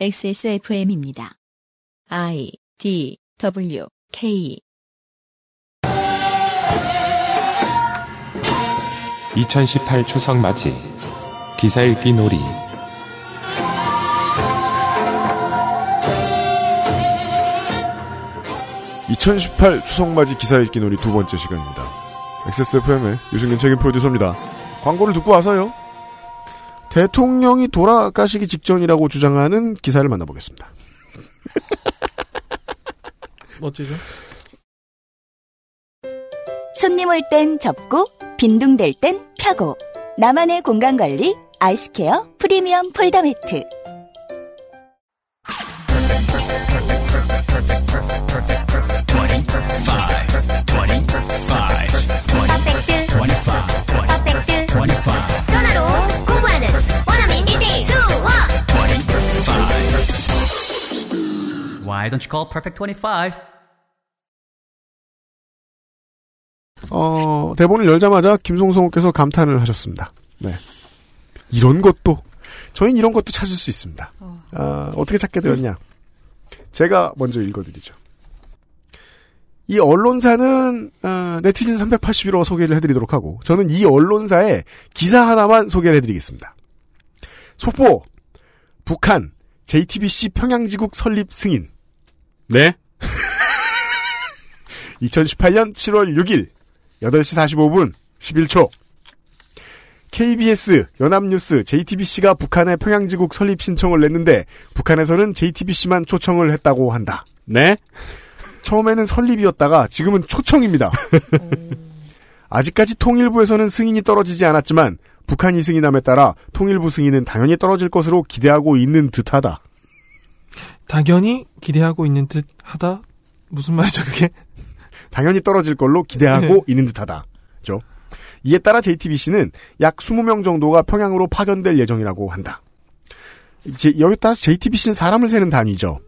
XSFM입니다. I D W K 2018 추석 맞이 기사 읽기 놀이 2018 추석맞이 기사 읽기 놀이 두 번째 시간입니다. XSFM의 유승균 책임 프로듀서입니다. 광고를 듣고 와서요. 대통령이 돌아가시기 직전이라고 주장하는 기사를 만나보겠습니다. 멋지죠? 손님 올 땐 접고 빈둥댈 땐 펴고 나만의 공간 관리 아이스케어 프리미엄 폴더 매트 Why don't you call Perfect 25? 어, 대본을 열자마자 김송성우께서 감탄을 하셨습니다. 네. 이런 것도, 저희는 이런 것도 찾을 수 있습니다. 아, 어떻게 찾게 되었냐. 제가 먼저 읽어드리죠. 이 언론사는 어, 네티즌 381호 소개를 해드리도록 하고 저는 이 언론사의 기사 하나만 소개를 해드리겠습니다. 속보 북한 JTBC 평양지국 설립 승인 네? 2018년 7월 6일 8시 45분 11초 KBS, 연합뉴스, JTBC가 북한에 평양지국 설립 신청을 냈는데 북한에서는 JTBC만 초청을 했다고 한다. 네? 처음에는 설립이었다가 지금은 초청입니다. 아직까지 통일부에서는 승인이 떨어지지 않았지만 북한이 승인함에 따라 통일부 승인은 당연히 떨어질 것으로 기대하고 있는 듯하다. 당연히 기대하고 있는 듯 하다? 무슨 말이죠, 그게? 당연히 떨어질 걸로 기대하고 있는 듯 하다. 죠. 이에 따라 JTBC는 약 20명 정도가 평양으로 파견될 예정이라고 한다. 이제 여기 따라서 JTBC는 사람을 세는 단위죠.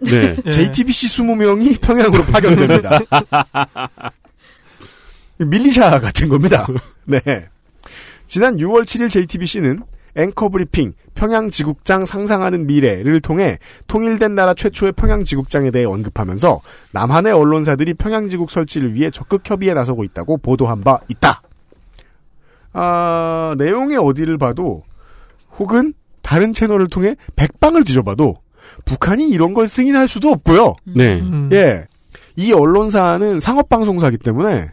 네. 예. JTBC 20명이 평양으로 파견됩니다. 밀리샤 같은 겁니다. 네. 지난 6월 7일 JTBC는 앵커 브리핑 평양 지국장 상상하는 미래를 통해 통일된 나라 최초의 평양 지국장에 대해 언급하면서 남한의 언론사들이 평양 지국 설치를 위해 적극 협의에 나서고 있다고 보도한 바 있다. 아, 내용의 어디를 봐도 혹은 다른 채널을 통해 백방을 뒤져봐도 북한이 이런 걸 승인할 수도 없고요. 네. 음. 예. 이 언론사는 상업방송사기 때문에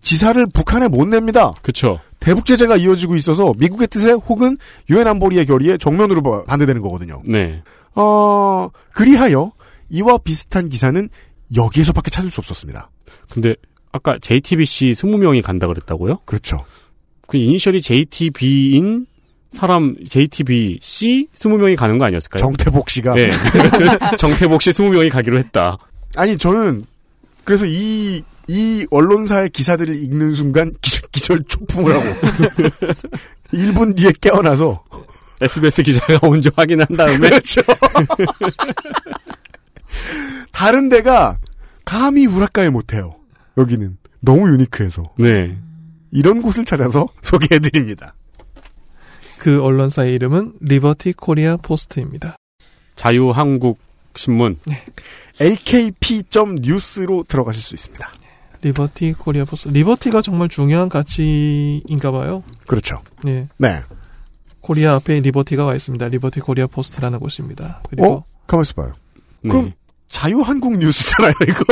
지사를 북한에 못 냅니다. 그쵸. 대북 제재가 이어지고 있어서 미국의 뜻에 혹은 유엔 안보리의 결의에 정면으로 바- 반대되는 거거든요. 네. 어, 그리하여 이와 비슷한 기사는 여기에서밖에 찾을 수 없었습니다. 근데 아까 JTBC 20명이 간다 그랬다고요? 그렇죠. 그 이니셜이 JTB인 사람 JTBC 20명이 가는 거 아니었을까요? 정태복 씨가 네. 정태복 씨 20명이 가기로 했다. 아니 저는 그래서 이, 이 언론사의 기사들을 읽는 순간 기절, 기절 초풍을 하고 1분 뒤에 깨어나서 SBS 기자가 온지 확인한 다음에 그렇죠. 다른 데가 감히 우라카이 못해요. 여기는 너무 유니크해서 네. 이런 곳을 찾아서 소개해드립니다. 그 언론사의 이름은 Liberty Korea Post입니다. 자유한국 신문. lkp.news로 들어가실 수 있습니다. Liberty Korea Post. Liberty가 정말 중요한 가치인가 봐요. 그렇죠. 네. 네. 코리아 앞에 Liberty가 와 있습니다. Liberty Korea Post라는 곳입니다. 그리고 어? 가만있어 봐요. 네. 그럼 자유한국 뉴스잖아요, 이거.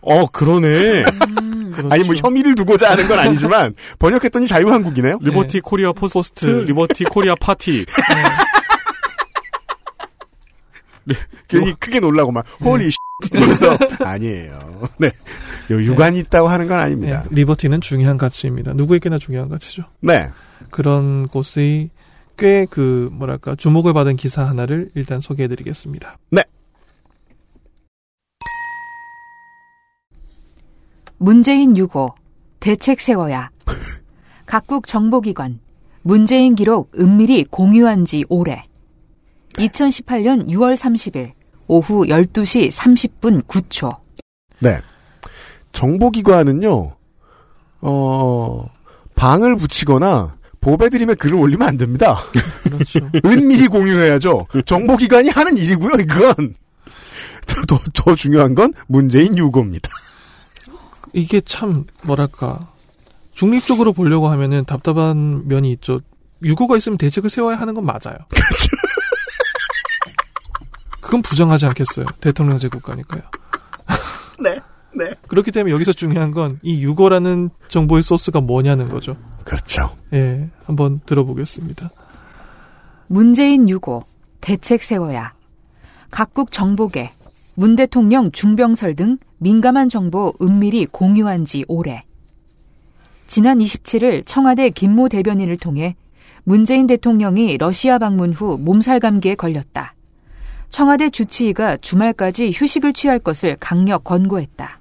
어 그러네. 그렇죠. 아니, 뭐 혐의를 두고자 하는 건 아니지만, 번역했더니 자유한국이네요? Liberty Korea Post, Post. Liberty Korea Party. 괜히 크게 놀라고 막, holy 그래서 아니에요. 네. 요 유관이 있다고 하는 건 네, 아닙니다. Liberty는 중요한 가치입니다. 누구에게나 중요한 가치죠. 네. 그런 곳의 꽤 그 뭐랄까 주목을 받은 기사 하나를 일단 소개해드리겠습니다. 문재인 6호 대책 세워야 각국 정보기관 문재인 기록 은밀히 공유한 지 오래 2018년 6월 30일 오후 12시 30분 9초 네. 정보기관은요, 어, 방을 붙이거나 보배드림에 글을 올리면 안 됩니다. 그렇죠. 은밀히 공유해야죠. 정보기관이 하는 일이고요, 이건. 더, 더, 더 중요한 건 문재인 유고입니다. 이게 참 뭐랄까 중립적으로 보려고 하면은 답답한 면이 있죠. 유고가 있으면 대책을 세워야 하는 건 맞아요. 그건 부정하지 않겠어요. 대통령 제 국가니까요. 네, 네. 그렇기 때문에 여기서 중요한 건 이 유고라는 정보의 소스가 뭐냐는 거죠. 그렇죠. 예, 한번 들어보겠습니다. 문재인 유고 대책 세워야 각국 정보계 문 대통령 중병설 등 민감한 정보 은밀히 공유한 지 오래. 지난 27일 청와대 김모 대변인을 통해 문재인 대통령이 러시아 방문 후 몸살 감기에 걸렸다. 청와대 주치의가 주말까지 휴식을 취할 것을 강력 권고했다.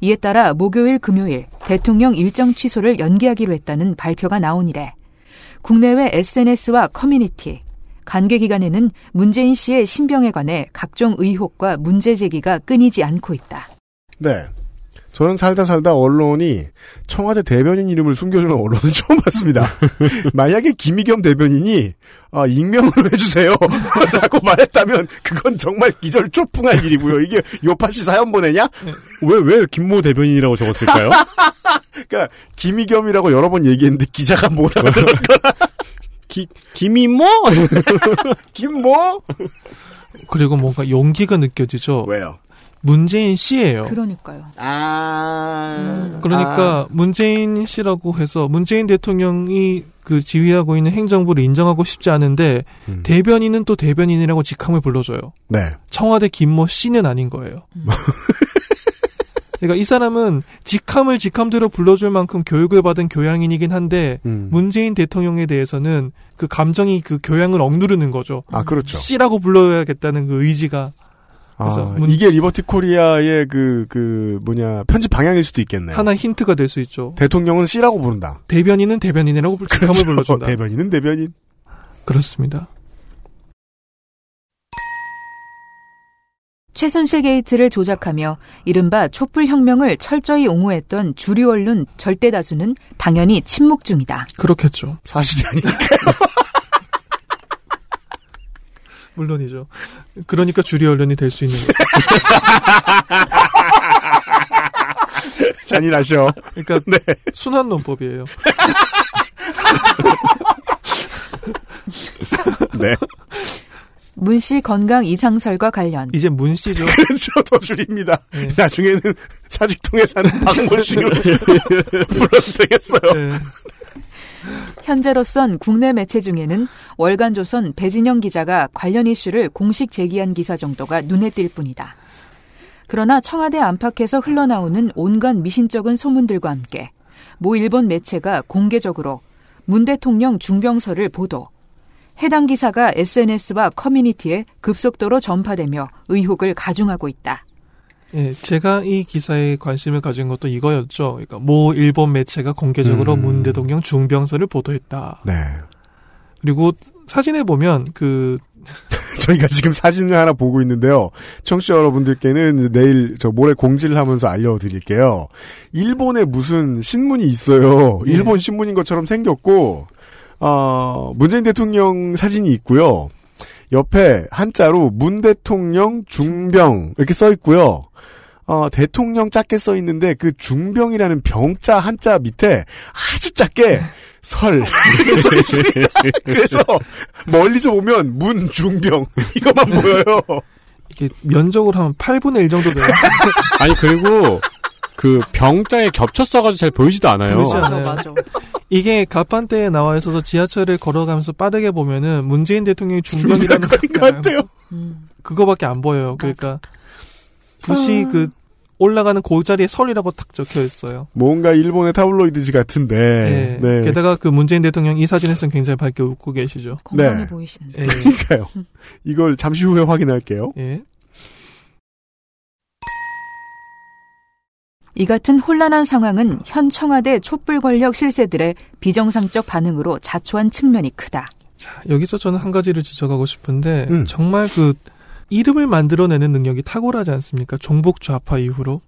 이에 따라 목요일 금요일 대통령 일정 취소를 연기하기로 했다는 발표가 나온 이래 국내외 SNS와 커뮤니티, 관계 기관에는 문재인 씨의 신병에 관해 각종 의혹과 문제 제기가 끊이지 않고 있다. 네. 저는 살다 살다 언론이 청와대 대변인 이름을 숨겨주는 언론은 처음 봤습니다. 만약에 김희겸 대변인이 아, 익명으로 해주세요 라고 말했다면 그건 정말 기절 초풍할 일이고요. 이게 요파시 사연 보내냐? 왜, 왜 김모 대변인이라고 적었을까요? 그러니까 김희겸이라고 여러 번 얘기했는데 기자가 못 알아들었거나 기, 김이모? 김뭐? 그리고 뭔가 용기가 느껴지죠. 왜요? 문재인 씨예요. 그러니까요. 아... 그러니까 문재인 씨라고 해서 문재인 대통령이 그 지휘하고 있는 행정부를 인정하고 싶지 않은데 음. 대변인은 또 대변인이라고 직함을 불러줘요. 네. 청와대 김모 씨는 아닌 거예요. 그러니까 이 사람은 직함을 직함대로 불러줄 만큼 교육을 받은 교양인이긴 한데 음. 문재인 대통령에 대해서는 그 감정이 그 교양을 억누르는 거죠. 아 그렇죠. 씨라고 불러야겠다는 그 의지가 그래서 아, 문- 이게 Liberty Korea의 그, 그, 뭐냐, 편집 방향일 수도 있겠네요. 하나 힌트가 될 수 있죠. 대통령은 씨라고 부른다. 대변인은 대변인이라고 불- 그렇죠. 불러준다. 대변인은 대변인. 그렇습니다. 최순실 게이트를 조작하며 이른바 촛불혁명을 철저히 옹호했던 주류 언론 절대 다수는 당연히 침묵 중이다. 그렇겠죠. 사실이 아니니까. 물론이죠. 그러니까 주류 언론이 될 수 있는 거죠. 잔인하셔. 그러니까 네. 순환 논법이에요. 네. 문씨 건강 이상설과 관련 이제 문 씨죠. 그렇죠. 더 줄입니다. 네. 나중에는 사직통에 사는 박모 씨로 불러도 되겠어요. 네. 현재로선 국내 매체 중에는 월간조선 배진영 기자가 관련 이슈를 공식 제기한 기사 정도가 눈에 띌 뿐이다. 그러나 청와대 안팎에서 흘러나오는 온갖 미신적인 소문들과 함께 모 일본 매체가 공개적으로 문 대통령 중병설을 보도, 해당 기사가 SNS와 커뮤니티에 급속도로 전파되며 의혹을 가중하고 있다. 예, 제가 이 기사에 관심을 가진 것도 이거였죠. 그러니까 모 일본 매체가 공개적으로 음. 문 대통령 중병설을 보도했다. 네. 그리고 사진에 보면 그 저희가 지금 사진을 하나 보고 있는데요. 청취자 여러분들께는 내일 저 모레 공지를 하면서 알려드릴게요. 일본에 무슨 신문이 있어요. 예. 일본 신문인 것처럼 생겼고, 어, 문재인 대통령 사진이 있고요. 옆에 한자로 문 대통령 중병 이렇게 써 있고요. 어, 대통령 작게 써 있는데 그 중병이라는 병자 한자 밑에 아주 작게 설 이렇게 써 있습니다. 그래서 멀리서 보면 문 중병 이것만 보여요. 이게 면적으로 하면 8분의 1 정도 돼요. 아니, 그리고 그 병자에 겹쳐 써가지고 잘 보이지도 않아요. 보이지 않아요. 이게 가판대에 나와 있어서 지하철을 걸어가면서 빠르게 보면은 문재인 대통령이 중병이라는 것 같아요. 그거밖에 안 보여요. 그러니까 붓이 그 올라가는 그 자리에 설이라고 딱 적혀 있어요. 뭔가 일본의 타블로이드지 같은데. 예. 네. 게다가 그 문재인 대통령 이 사진에서는 굉장히 밝게 웃고 계시죠. 건강해 네. 보이시는데. 예. 그러니까요. 이걸 잠시 후에 확인할게요. 예. 이 같은 혼란한 상황은 현 청와대 촛불 권력 실세들의 비정상적 반응으로 자초한 측면이 크다. 자, 여기서 저는 한 가지를 지적하고 싶은데 음. 정말 그 이름을 만들어내는 능력이 탁월하지 않습니까? 종북 좌파 이후로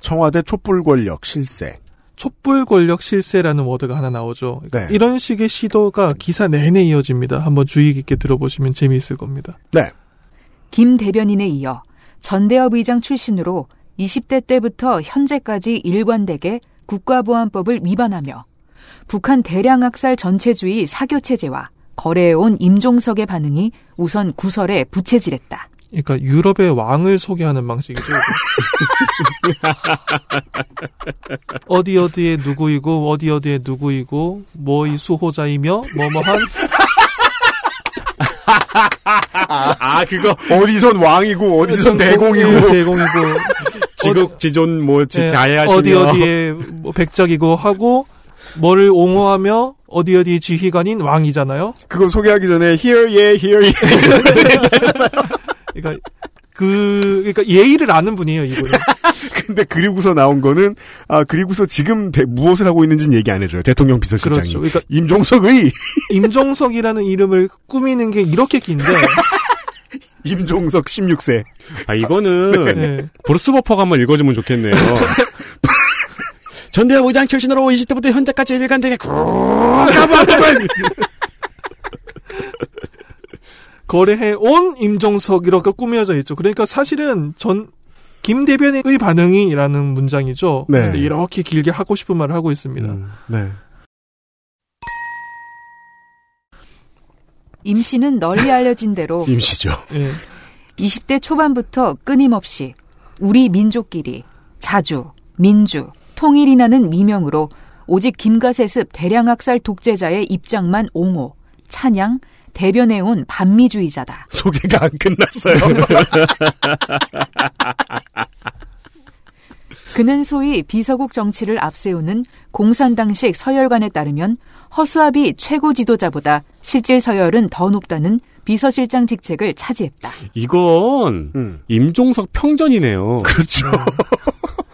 청와대 촛불 권력 실세. 촛불 권력 실세라는 워드가 하나 나오죠. 네. 이런 식의 시도가 기사 내내 이어집니다. 한번 주의 깊게 들어보시면 재미있을 겁니다. 네. 김 대변인에 이어 전대협 의장 출신으로 20대 때부터 현재까지 일관되게 국가보안법을 위반하며 북한 대량 학살 전체주의 사교 체제와 거래해온 임종석의 반응이 우선 구설에 부채질했다. 그러니까 유럽의 왕을 소개하는 방식이죠. 어디 어디에 누구이고 어디 어디에 누구이고 뭐 이 수호자이며 뭐뭐한 아, 그거 어디선 왕이고 어디선 대공이고 대공이고 지극지존 뭐 지- 예, 자해하시며 어디 어디에 뭐 백작이고 하고 뭐를 옹호하며 어디 어디 지휘관인 왕이잖아요. 그거 소개하기 전에 here yeah here yeah 그러니까 그 그러니까 예의를 아는 분이에요 이분은. 근데 그리고서 나온 거는 아 그리고서 지금 대- 무엇을 하고 있는지는 얘기 안 해줘요 대통령 비서실장이 그렇죠. 그러니까 임종석의 임종석이라는 이름을 꾸미는 게 이렇게 긴데 임종석 16세 아 이거는 네. 브루스 버퍼가 한번 읽어주면 좋겠네요. 전대협 의장 출신으로 20대부터 현재까지 일관되게 꾹 거래해 온 임종석 이렇게 꾸며져 있죠. 그러니까 사실은 전 김 대변인의 반응이라는 문장이죠. 네. 이렇게 길게 하고 싶은 말을 하고 있습니다. 음, 네 임 씨는 널리 알려진 대로 임시죠 예. 20대 초반부터 끊임없이 우리 민족끼리 자주, 민주, 통일이라는 미명으로 오직 김가세습 대량학살 독재자의 입장만 옹호, 찬양, 대변해온 반미주의자다. 소개가 안 끝났어요 그는 소위 비서국 정치를 앞세우는 공산당식 서열관에 따르면 허수아비 최고 지도자보다 실질 서열은 더 높다는 비서실장 직책을 차지했다. 이건 음, 임종석 평전이네요. 그렇죠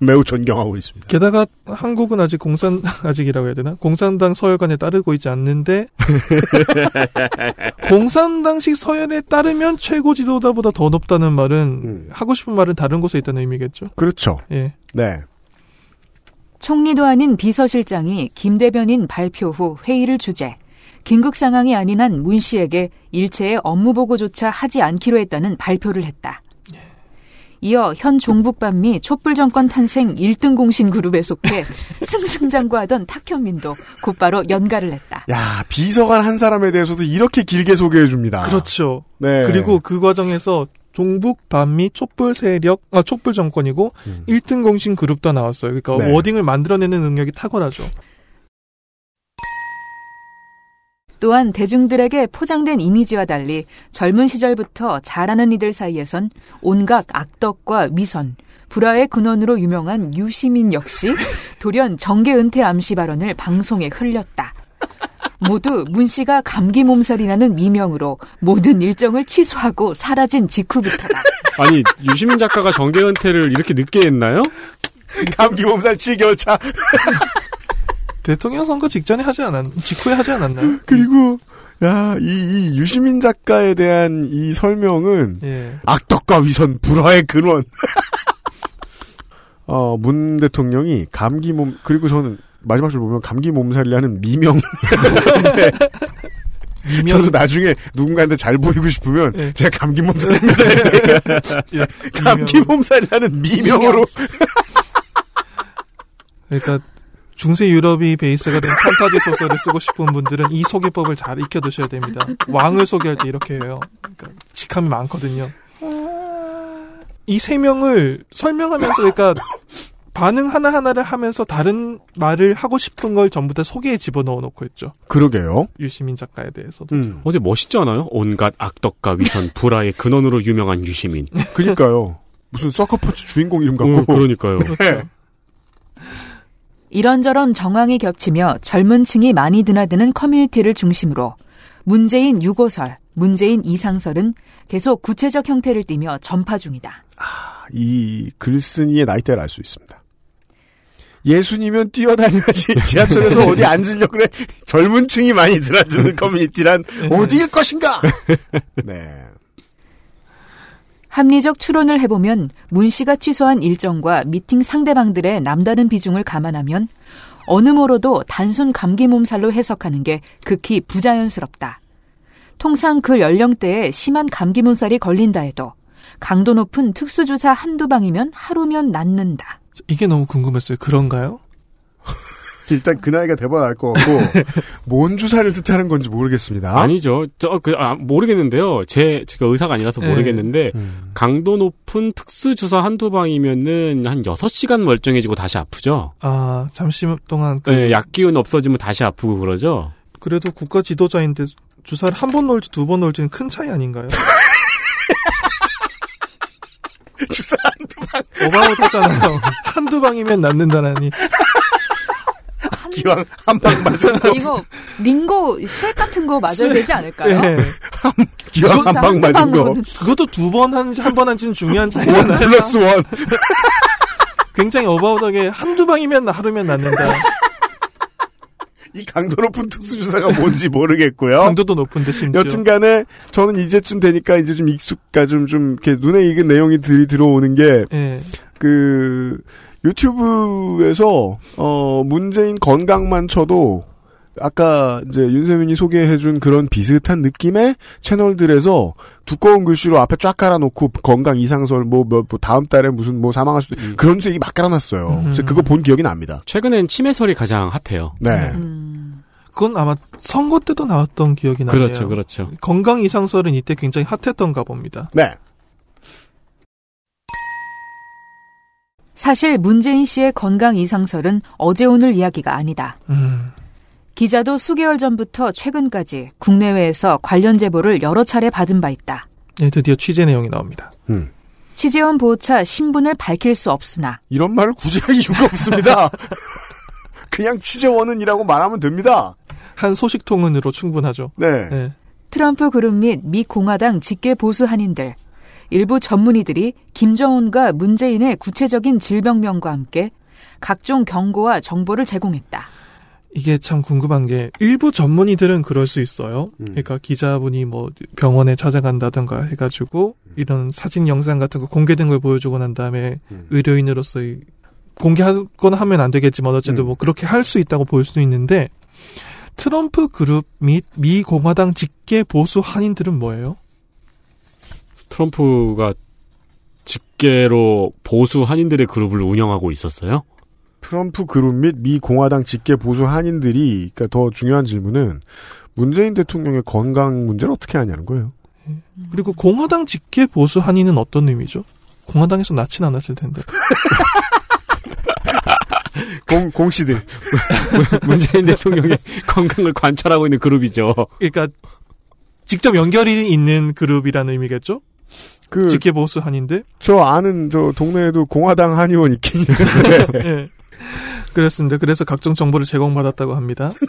매우 존경하고 있습니다 게다가 한국은 아직 공산 아직이라고 해야 되나 공산당 서열관에 따르고 있지 않는데 공산당식 서열에 따르면 최고 지도자보다 더 높다는 말은 음. 하고 싶은 말은 다른 곳에 있다는 의미겠죠. 그렇죠 예. 네 총리도 아닌 비서실장이 김 대변인 발표 후 회의를 주재 긴급 상황이 아닌 한 문 씨에게 일체의 업무 보고조차 하지 않기로 했다는 발표를 했다. 이어 현 종북반미 촛불 정권 탄생 1등 공신 그룹에 속해 승승장구하던 탁현민도 곧바로 연가를 했다. 야 비서관 한 사람에 대해서도 이렇게 길게 소개해 줍니다 그렇죠. 네 그리고 그 과정에서 종북 반미 촛불 세력 아 촛불 정권이고 음. 1등 공신 그룹도 나왔어요. 그러니까 네. 워딩을 만들어내는 능력이 탁월하죠. 또한 대중들에게 포장된 이미지와 달리 젊은 시절부터 잘하는 이들 사이에선 온갖 악덕과 위선, 불화의 근원으로 유명한 유시민 역시 돌연 정계 은퇴 암시 발언을 방송에 흘렸다. 모두 문 씨가 감기 몸살이라는 미명으로 모든 일정을 취소하고 사라진 직후부터다. 아니 유시민 작가가 정계 은퇴를 이렇게 늦게 했나요? 감기 몸살 7개월 차 대통령 선거 직전에 하지 않았, 직후에 하지 않았나요? 그리고 야, 이, 이 유시민 작가에 대한 이 설명은 예. 악덕과 위선 불화의 근원. 어, 문 대통령이 감기 몸 그리고 저는 마지막 줄 보면 감기 몸살이라는 미명. 네. 미명, 저도 나중에 누군가한테 잘 보이고 싶으면 예. 제가 감기 몸살입니다. 예, 감기 미명. 몸살이라는 미명으로 그러니까 중세 유럽이 베이스가 된 판타지 소설을 쓰고 싶은 분들은 이 소개법을 잘 익혀 두셔야 됩니다. 왕을 소개할 때 이렇게 해요. 그러니까 직함이 많거든요. 이 세 명을 설명하면서 그러니까 반응 하나 하나를 하면서 다른 말을 하고 싶은 걸 전부 다 소개에 집어넣어 놓고 있죠. 그러게요. 유시민 작가에 대해서도. 음. 어제 멋있지 않아요? 온갖 악덕과 위선, 불화의 근원으로 유명한 유시민. 그러니까요. 무슨 서커펀치 주인공 이름 어, 같고. 그러니까요. 네. 이런저런 정황이 겹치며 젊은 층이 많이 드나드는 커뮤니티를 중심으로 문재인 6호설, 문재인 이상설은 계속 구체적 형태를 띠며 전파 중이다. 이 글쓴이의 나이대를 알 수 있습니다. 예순이면 뛰어다녀야지. 지하철에서 어디 앉으려고 그래? 젊은 층이 많이 드나드는 커뮤니티란 어디일 것인가? 네 합리적 추론을 해보면 문 씨가 취소한 일정과 미팅 상대방들의 남다른 비중을 감안하면 어느 모로도 단순 감기 몸살로 해석하는 게 극히 부자연스럽다. 통상 그 연령대에 심한 감기 몸살이 걸린다 해도 강도 높은 특수주사 한두 방이면 하루면 낫는다. 이게 너무 궁금했어요. 그런가요? 일단 그 나이가 돼봐야 알것 같고 뭔 주사를 뜻하는 건지 모르겠습니다. 아니죠. 저, 그, 아, 모르겠는데요. 제, 제가 의사가 아니라서 네. 모르겠는데, 음. 강도 높은 특수 주사 한두 방이면은 한 6시간 멀쩡해지고 다시 아프죠? 아, 잠시 동안 그 네, 약 기운 없어지면 다시 아프고 그러죠? 그래도 국가 지도자인데 주사를 한번 놓을지 두번 놓을지는 큰 차이 아닌가요? 주사 한두 방 어바웃하잖아요. 한두 방이면 낫는다라니. 기왕 한 방 맞은 거 이거 링고 쇠 같은 거 맞아야 쇠. 되지 않을까요? 예. 기왕 한 방 맞은 거 그것도 두 번 한지 한 번 한지는 중요한 원 차이잖아요. 플러스 원 굉장히 어바웃하게 한두 방이면 하루면 낫는다. 이 강도 높은 특수주사가 뭔지 모르겠고요. 강도도 높은데 심지어. 여튼간에 저는 이제쯤 되니까 이제 좀 익숙가 좀좀 이렇게 눈에 익은 내용이 들이 들어오는 게 예. 그 유튜브에서 어 문재인 건강만 쳐도 아까 이제 윤세민이 소개해준 그런 비슷한 느낌의 채널들에서 두꺼운 글씨로 앞에 쫙 깔아놓고 건강 이상설 뭐, 뭐, 뭐 다음 달에 무슨 뭐 사망할 수도 음. 그런 책이 막 깔아놨어요. 그래서 음. 그거 본 기억이 납니다. 최근엔 치매설이 가장 핫해요. 네. 음, 그건 아마 선거 때도 나왔던 기억이 나네요. 그렇죠, 그렇죠. 건강 이상설은 이때 굉장히 핫했던가 봅니다. 네. 사실 문재인 씨의 건강 이상설은 어제 오늘 이야기가 아니다. 음. 기자도 수개월 전부터 최근까지 국내외에서 관련 제보를 여러 차례 받은 바 있다. 예, 드디어 취재 내용이 나옵니다. 음. 취재원 보호차 신분을 밝힐 수 없으나 이런 말을 굳이 할 이유가 없습니다. 그냥 취재원은이라고 말하면 됩니다. 한 소식통은으로 충분하죠. 네. 예. 트럼프 그룹 및 미 공화당 직계 보수 한인들, 일부 전문의들이 김정은과 문재인의 구체적인 질병명과 함께 각종 경고와 정보를 제공했다. 이게 참 궁금한 게 일부 전문의들은 그럴 수 있어요. 음. 그러니까 기자분이 뭐 병원에 찾아간다든가 해가지고 이런 사진 영상 같은 거 공개된 걸 보여주고 난 다음에 음. 의료인으로서 이- 공개하거나 하면 안 되겠지만 어쨌든 음. 뭐 그렇게 할 수 있다고 볼 수도 있는데 트럼프 그룹 및 미 공화당 직계 보수 한인들은 뭐예요? 트럼프가 직계로 보수 한인들의 그룹을 운영하고 있었어요? 트럼프 그룹 및 미 공화당 직계 보수 한인들이 그러니까 더 중요한 질문은 문재인 대통령의 건강 문제를 어떻게 하냐는 거예요. 그리고 공화당 직계 보수 한인은 어떤 의미죠? 공화당에서 낳진 않았을 텐데. 공 공씨들 문재인 대통령의 건강을 관찰하고 있는 그룹이죠. 그러니까 직접 연결이 있는 그룹이라는 의미겠죠? 그 직계 보수 한인들. 저 아는 저 동네에도 공화당 한의원 있긴 있는데 예. 그렇습니다. 그래서 각종 정보를 제공받았다고 합니다.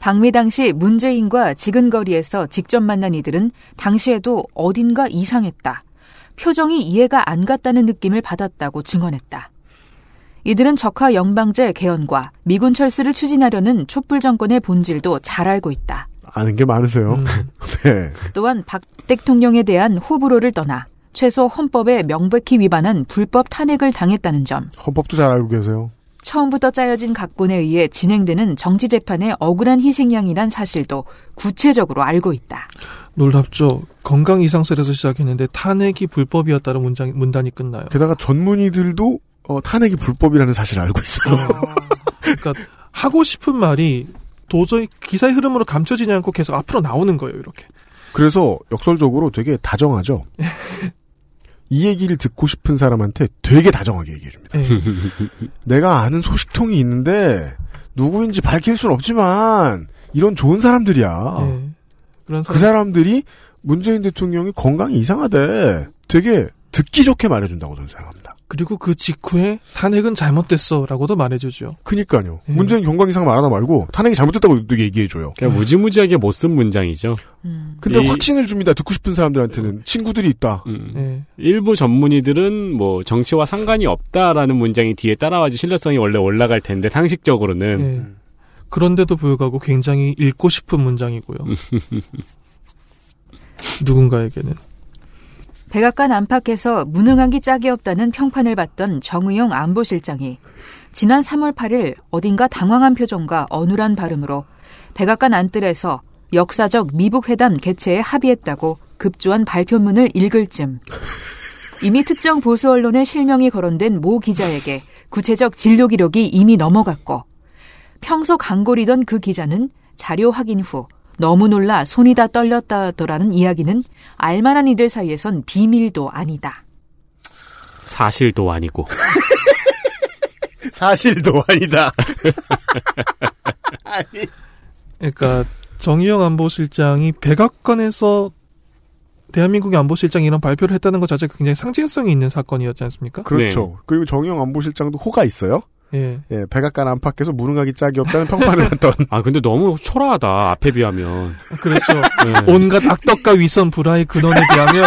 방미 당시 문재인과 지근거리에서 직접 만난 이들은 당시에도 어딘가 이상했다. 표정이 이해가 안 갔다는 느낌을 받았다고 증언했다. 이들은 적화 영방제 개헌과 미군 철수를 추진하려는 촛불 정권의 본질도 잘 알고 있다. 아는 게 많으세요. 음, 네. 또한 박 대통령에 대한 호불호를 떠나 최소 헌법에 명백히 위반한 불법 탄핵을 당했다는 점, 헌법도 잘 알고 계세요. 처음부터 짜여진 각본에 의해 진행되는 정치 재판의 억울한 희생양이란 사실도 구체적으로 알고 있다. 놀랍죠. 건강 이상설에서 시작했는데 탄핵이 불법이었다는 문장, 문단이 끝나요. 게다가 전문의들도 어, 탄핵이 불법이라는 사실을 알고 있어요. 그러니까 하고 싶은 말이 도저히 기사의 흐름으로 감춰지지 않고 계속 앞으로 나오는 거예요. 이렇게. 그래서 역설적으로 되게 다정하죠. 이 얘기를 듣고 싶은 사람한테 되게 다정하게 얘기해줍니다. 예. 내가 아는 소식통이 있는데 누구인지 밝힐 순 없지만 이런 좋은 사람들이야. 예. 그런 그 사람 사람들이 문재인 대통령이 건강이 이상하대. 되게 듣기 좋게 말해준다고 저는 생각합니다. 그리고 그 직후에 탄핵은 잘못됐어라고도 말해주죠. 그니까요. 예. 문재인 건강 이상 말하나 말고 탄핵이 잘못됐다고 또 얘기해줘요. 그냥 무지무지하게 못 쓴 문장이죠. 음. 근데 이- 확신을 줍니다. 듣고 싶은 사람들한테는 친구들이 있다. 음. 예. 일부 전문의들은 뭐 정치와 상관이 없다라는 문장이 뒤에 따라와지 신뢰성이 원래 올라갈 텐데 상식적으로는 예. 그런데도 불구하고 굉장히 읽고 싶은 문장이고요. 누군가에게는. 백악관 안팎에서 무능한 게 짝이 없다는 평판을 받던 정의용 안보실장이 지난 3월 8일 어딘가 당황한 표정과 어눌한 발음으로 백악관 안뜰에서 역사적 미북 회담 개최에 합의했다고 급조한 발표문을 읽을 즈음 이미 특정 보수 언론에 실명이 거론된 모 기자에게 구체적 진료 기록이 이미 넘어갔고 평소 강골이던 그 기자는 자료 확인 후 너무 놀라 손이 다 떨렸다더라는 이야기는 알만한 이들 사이에선 비밀도 아니다. 사실도 아니고. 사실도 아니다. 그러니까 정의영 안보실장이 백악관에서 대한민국의 안보실장 이런 발표를 했다는 것 자체가 굉장히 상징성이 있는 사건이었지 않습니까? 그렇죠. 그리고 정영 안보실장도 호가 있어요. 예. 예, 백악관 안팎에서 무능하기 짝이 없다는 평판을 받던. 아 근데 너무 초라하다 앞에 비하면. 그렇죠. 네. 온갖 악덕과 위선 불화의 근원에 비하면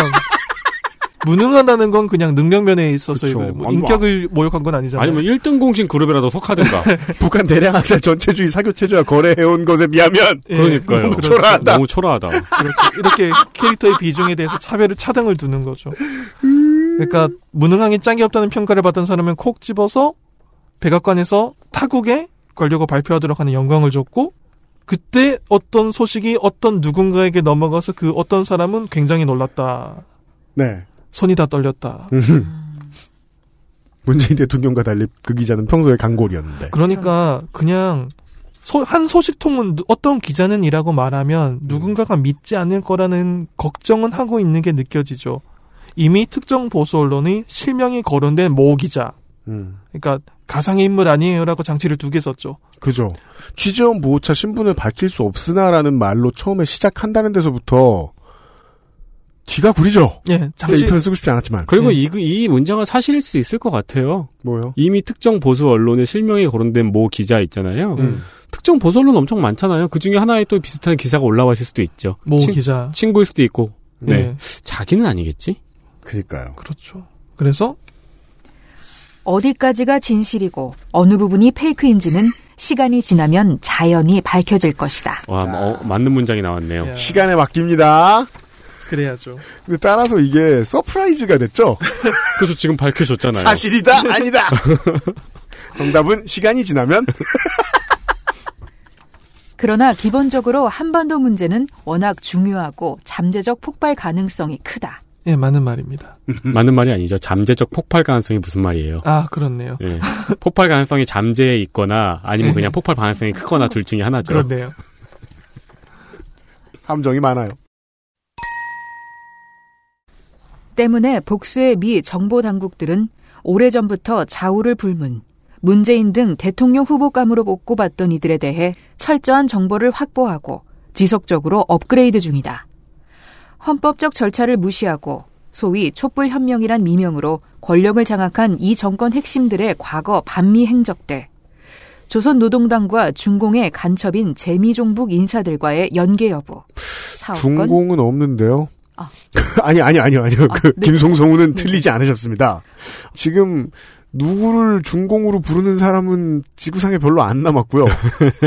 무능하다는 건 그냥 능력면에 있어서. 이거 뭐 아니, 뭐 인격을 모욕한 건 아니잖아요. 아니면 1등 공신 그룹이라도 속하든가. 북한 대량 학살 전체주의 사교 체제와 거래해온 것에 비하면 예. 그러니까요. 너무 초라하다. 너무 초라하다. 그렇죠. 이렇게 캐릭터의 비중에 대해서 차별을 차등을 두는 거죠. 그러니까 무능하게 짝이 없다는 평가를 받은 사람은 콕 집어서 백악관에서 타국에 걸려고 발표하도록 하는 영광을 줬고 그때 어떤 소식이 어떤 누군가에게 넘어가서 그 어떤 사람은 굉장히 놀랐다. 네. 손이 다 떨렸다. 문재인 대통령과 달리 그 기자는 평소에 강골이었는데. 그러니까 그냥 소- 한 소식통은 누- 어떤 기자는 이라고 말하면 누군가가 믿지 않을 거라는 걱정은 하고 있는 게 느껴지죠. 이미 특정 보수 언론의 실명이 거론된 모 기자. 음. 그러니까 가상의 인물 아니에요라고 장치를 두 개 썼죠. 그죠. 취재원 보호차 신분을 밝힐 수 없으나라는 말로 처음에 시작한다는 데서부터 뒤가 구리죠. 예, 장치 이 표현 쓰고 싶지 않았지만. 그리고 예. 이, 이 문장은 사실일 수 있을 것 같아요. 뭐요? 이미 특정 보수 언론에 실명이 거론된 모 기자 있잖아요. 음. 특정 보수 언론 엄청 많잖아요. 그 중에 하나에 또 비슷한 기사가 올라와 있을 수도 있죠. 모 친, 기자. 친구일 수도 있고. 네. 예, 자기는 아니겠지? 그니까요. 그렇죠. 그래서 어디까지가 진실이고 어느 부분이 fake인지는 시간이 지나면 자연히 밝혀질 것이다. 와, 어, 맞는 문장이 나왔네요. 야, 시간에 맡깁니다. 그래야죠. 근데 따라서 이게 surprise가 됐죠. 그래서 지금 밝혀줬잖아요. 사실이다, 아니다. 정답은 시간이 지나면 그러나 기본적으로 한반도 문제는 워낙 중요하고 잠재적 폭발 가능성이 크다. 예, 맞는 말입니다. 맞는 말이 아니죠. 잠재적 폭발 가능성이 무슨 말이에요? 아, 그렇네요. 예. 폭발 가능성이 잠재해 있거나 아니면 네. 그냥 폭발 가능성이 크거나 둘 중에 하나죠. 그렇네요. 함정이 많아요. 때문에 복수의 미 정보 당국들은 오래전부터 좌우를 불문, 문재인 등 대통령 후보감으로 꼽았던 이들에 대해 철저한 정보를 확보하고 지속적으로 업그레이드 중이다. 헌법적 절차를 무시하고 소위 촛불 혁명이란 미명으로 권력을 장악한 이 정권 핵심들의 과거 반미 행적들, 조선노동당과 중공의 간첩인 재미종북 인사들과의 연계 여부, 사업권, 중공은 없는데요. 아. 아니, 아니, 아니요, 아니요. 아, 그, 네. 김송성우는 네. 틀리지 않으셨습니다. 지금, 누구를 중공으로 부르는 사람은 지구상에 별로 안 남았고요.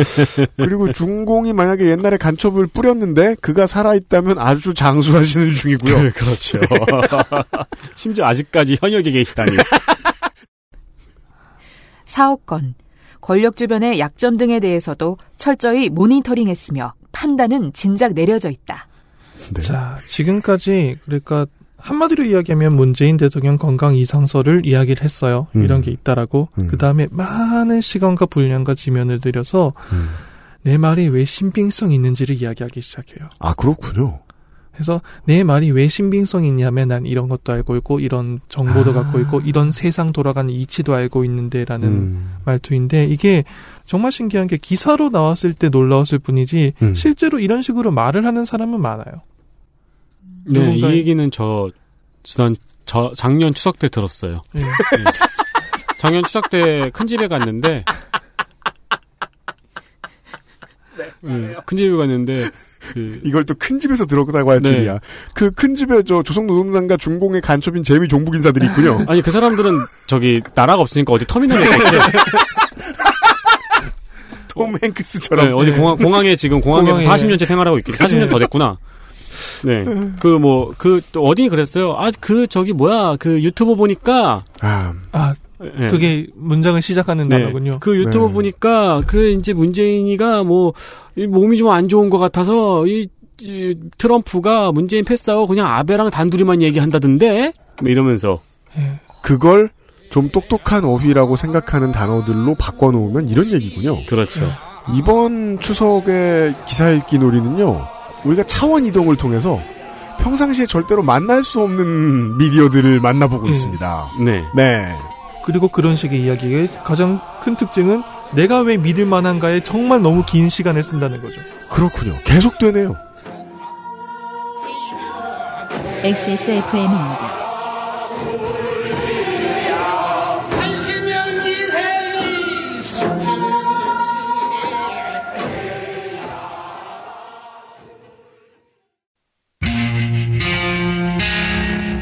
그리고 중공이 만약에 옛날에 간첩을 뿌렸는데, 그가 살아있다면 아주 장수하시는 중이고요. 그렇죠. 심지어 아직까지 현역에 계시다니. 사업권, 권력 주변의 약점 등에 대해서도 철저히 모니터링했으며 판단은 진작 내려져 있다. 네. 자, 지금까지 그러니까 한마디로 이야기하면 문재인 대통령 건강 이상설을 이야기를 했어요. 음. 이런 게 있다라고. 음. 그 다음에 많은 시간과 분량과 지면을 들여서 음. 내 말이 왜 신빙성 있는지를 이야기하기 시작해요. 아, 그렇군요. 그래서 내 말이 왜 신빙성이 있냐면 난 이런 것도 알고 있고 이런 정보도 아. 갖고 있고 이런 세상 돌아가는 이치도 알고 있는데라는 음. 말투인데 이게 정말 신기한 게 기사로 나왔을 때 놀라웠을 뿐이지 음. 실제로 이런 식으로 말을 하는 사람은 많아요. 네, 이 누군가의- 얘기는 저 지난 저 작년 추석 때 들었어요. 예. 작년 추석 때 큰 집에 갔는데 음, 큰 집에 갔는데 그 이걸 또 큰 집에서 들었다고 할 네. 줄이야. 그큰 집에 저 조선노동당과 중공의 간첩인 재미 종북 인사들이 있군요. 아니 그 사람들은 저기 나라가 없으니까 어디 터미널에 있겠죠. 톰 행크스처럼. 네, 어디 공항, 공항에 지금 공항에서 공항에. 40년째 생활하고 있기 40년 더 됐구나. 네. 그 뭐, 그, 또 어디 그랬어요? 아, 그, 저기 뭐야, 그 유튜브 보니까. 아, 아, 네. 그게 문장을 시작하는 네. 단어군요. 그 유튜브 네. 보니까 그 이제 문재인이가 뭐, 이 몸이 좀 안 좋은 것 같아서 이, 이 트럼프가 문재인 패스하고 그냥 아베랑 단둘이만 얘기한다던데? 뭐 이러면서. 예. 그걸 좀 똑똑한 어휘라고 생각하는 단어들로 바꿔놓으면 이런 얘기군요. 그렇죠. 이번 추석의 기사 읽기 놀이는요, 우리가 차원 이동을 통해서 평상시에 절대로 만날 수 없는 미디어들을 만나보고 음. 있습니다. 네. 네. 그리고 그런 식의 이야기의 가장 큰 특징은 내가 왜 믿을 만한가에 정말 너무 긴 시간을 쓴다는 거죠. 그렇군요. 계속되네요. XSFM입니다.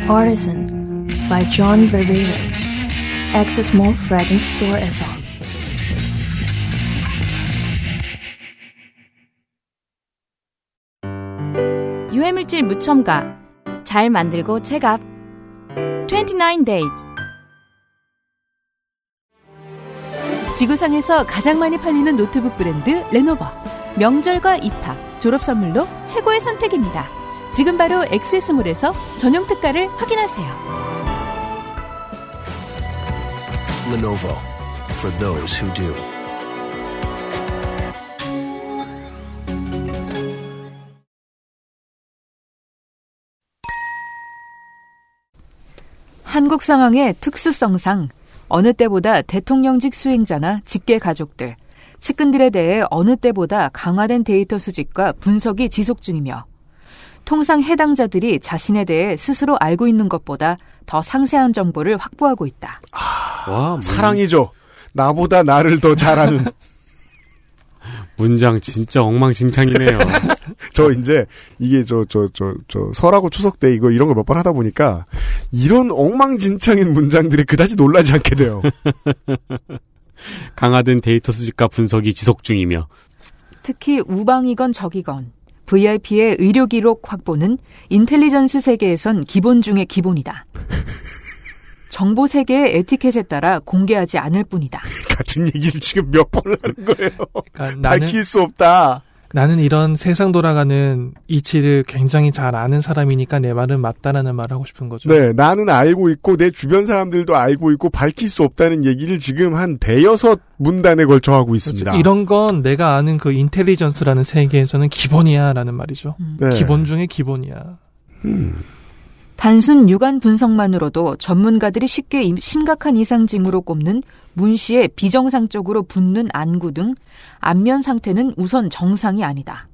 Artisan by John Ververos. Access Mall Fragrance Store SR. 유해물질 무첨가 잘 만들고 체갑 29 days 지구상에서 가장 많이 팔리는 노트북 브랜드 레노버 명절과 입학 졸업 선물로 최고의 선택입니다. 지금 바로 엑세스몰에서 전용 특가를 확인하세요. Lenovo for those who do. 한국 상황의 특수성상 어느 때보다 대통령직 수행자나 직계 가족들, 측근들에 대해 어느 때보다 강화된 데이터 수집과 분석이 지속 중이며 통상 해당자들이 자신에 대해 스스로 알고 있는 것보다 더 상세한 정보를 확보하고 있다. 와, 문- 사랑이죠. 나보다 나를 더 잘하는. 문장 진짜 엉망진창이네요. 저 이제 이게 저 저 저 저 설하고 추석 때 이거 이런 거몇번 하다 보니까 이런 엉망진창인 문장들이 그다지 놀라지 않게 돼요. 강화된 데이터 수집과 분석이 지속 중이며. 특히 우방이건 적이건 VIP의 의료 기록 확보는 인텔리전스 세계에선 기본 중의 기본이다. 정보 세계의 에티켓에 따라 공개하지 않을 뿐이다. 같은 얘기를 지금 몇 번을 하는 거예요. 그러니까 나는 밝힐 수 없다. 나는 이런 세상 돌아가는 이치를 굉장히 잘 아는 사람이니까 내 말은 맞다라는 말을 하고 싶은 거죠. 네, 나는 알고 있고 내 주변 사람들도 알고 있고 밝힐 수 없다는 얘기를 지금 한 대여섯 문단에 걸쳐 하고 있습니다. 그렇죠. 이런 건 내가 아는 그 인텔리전스라는 세계에서는 기본이야라는 말이죠. 네. 기본 중에 기본이야. 단순 육안 분석만으로도 전문가들이 쉽게 임- 심각한 이상 징후로 꼽는 문 씨의 비정상적으로 붓는 안구 등 안면 상태는 우선 정상이 아니다.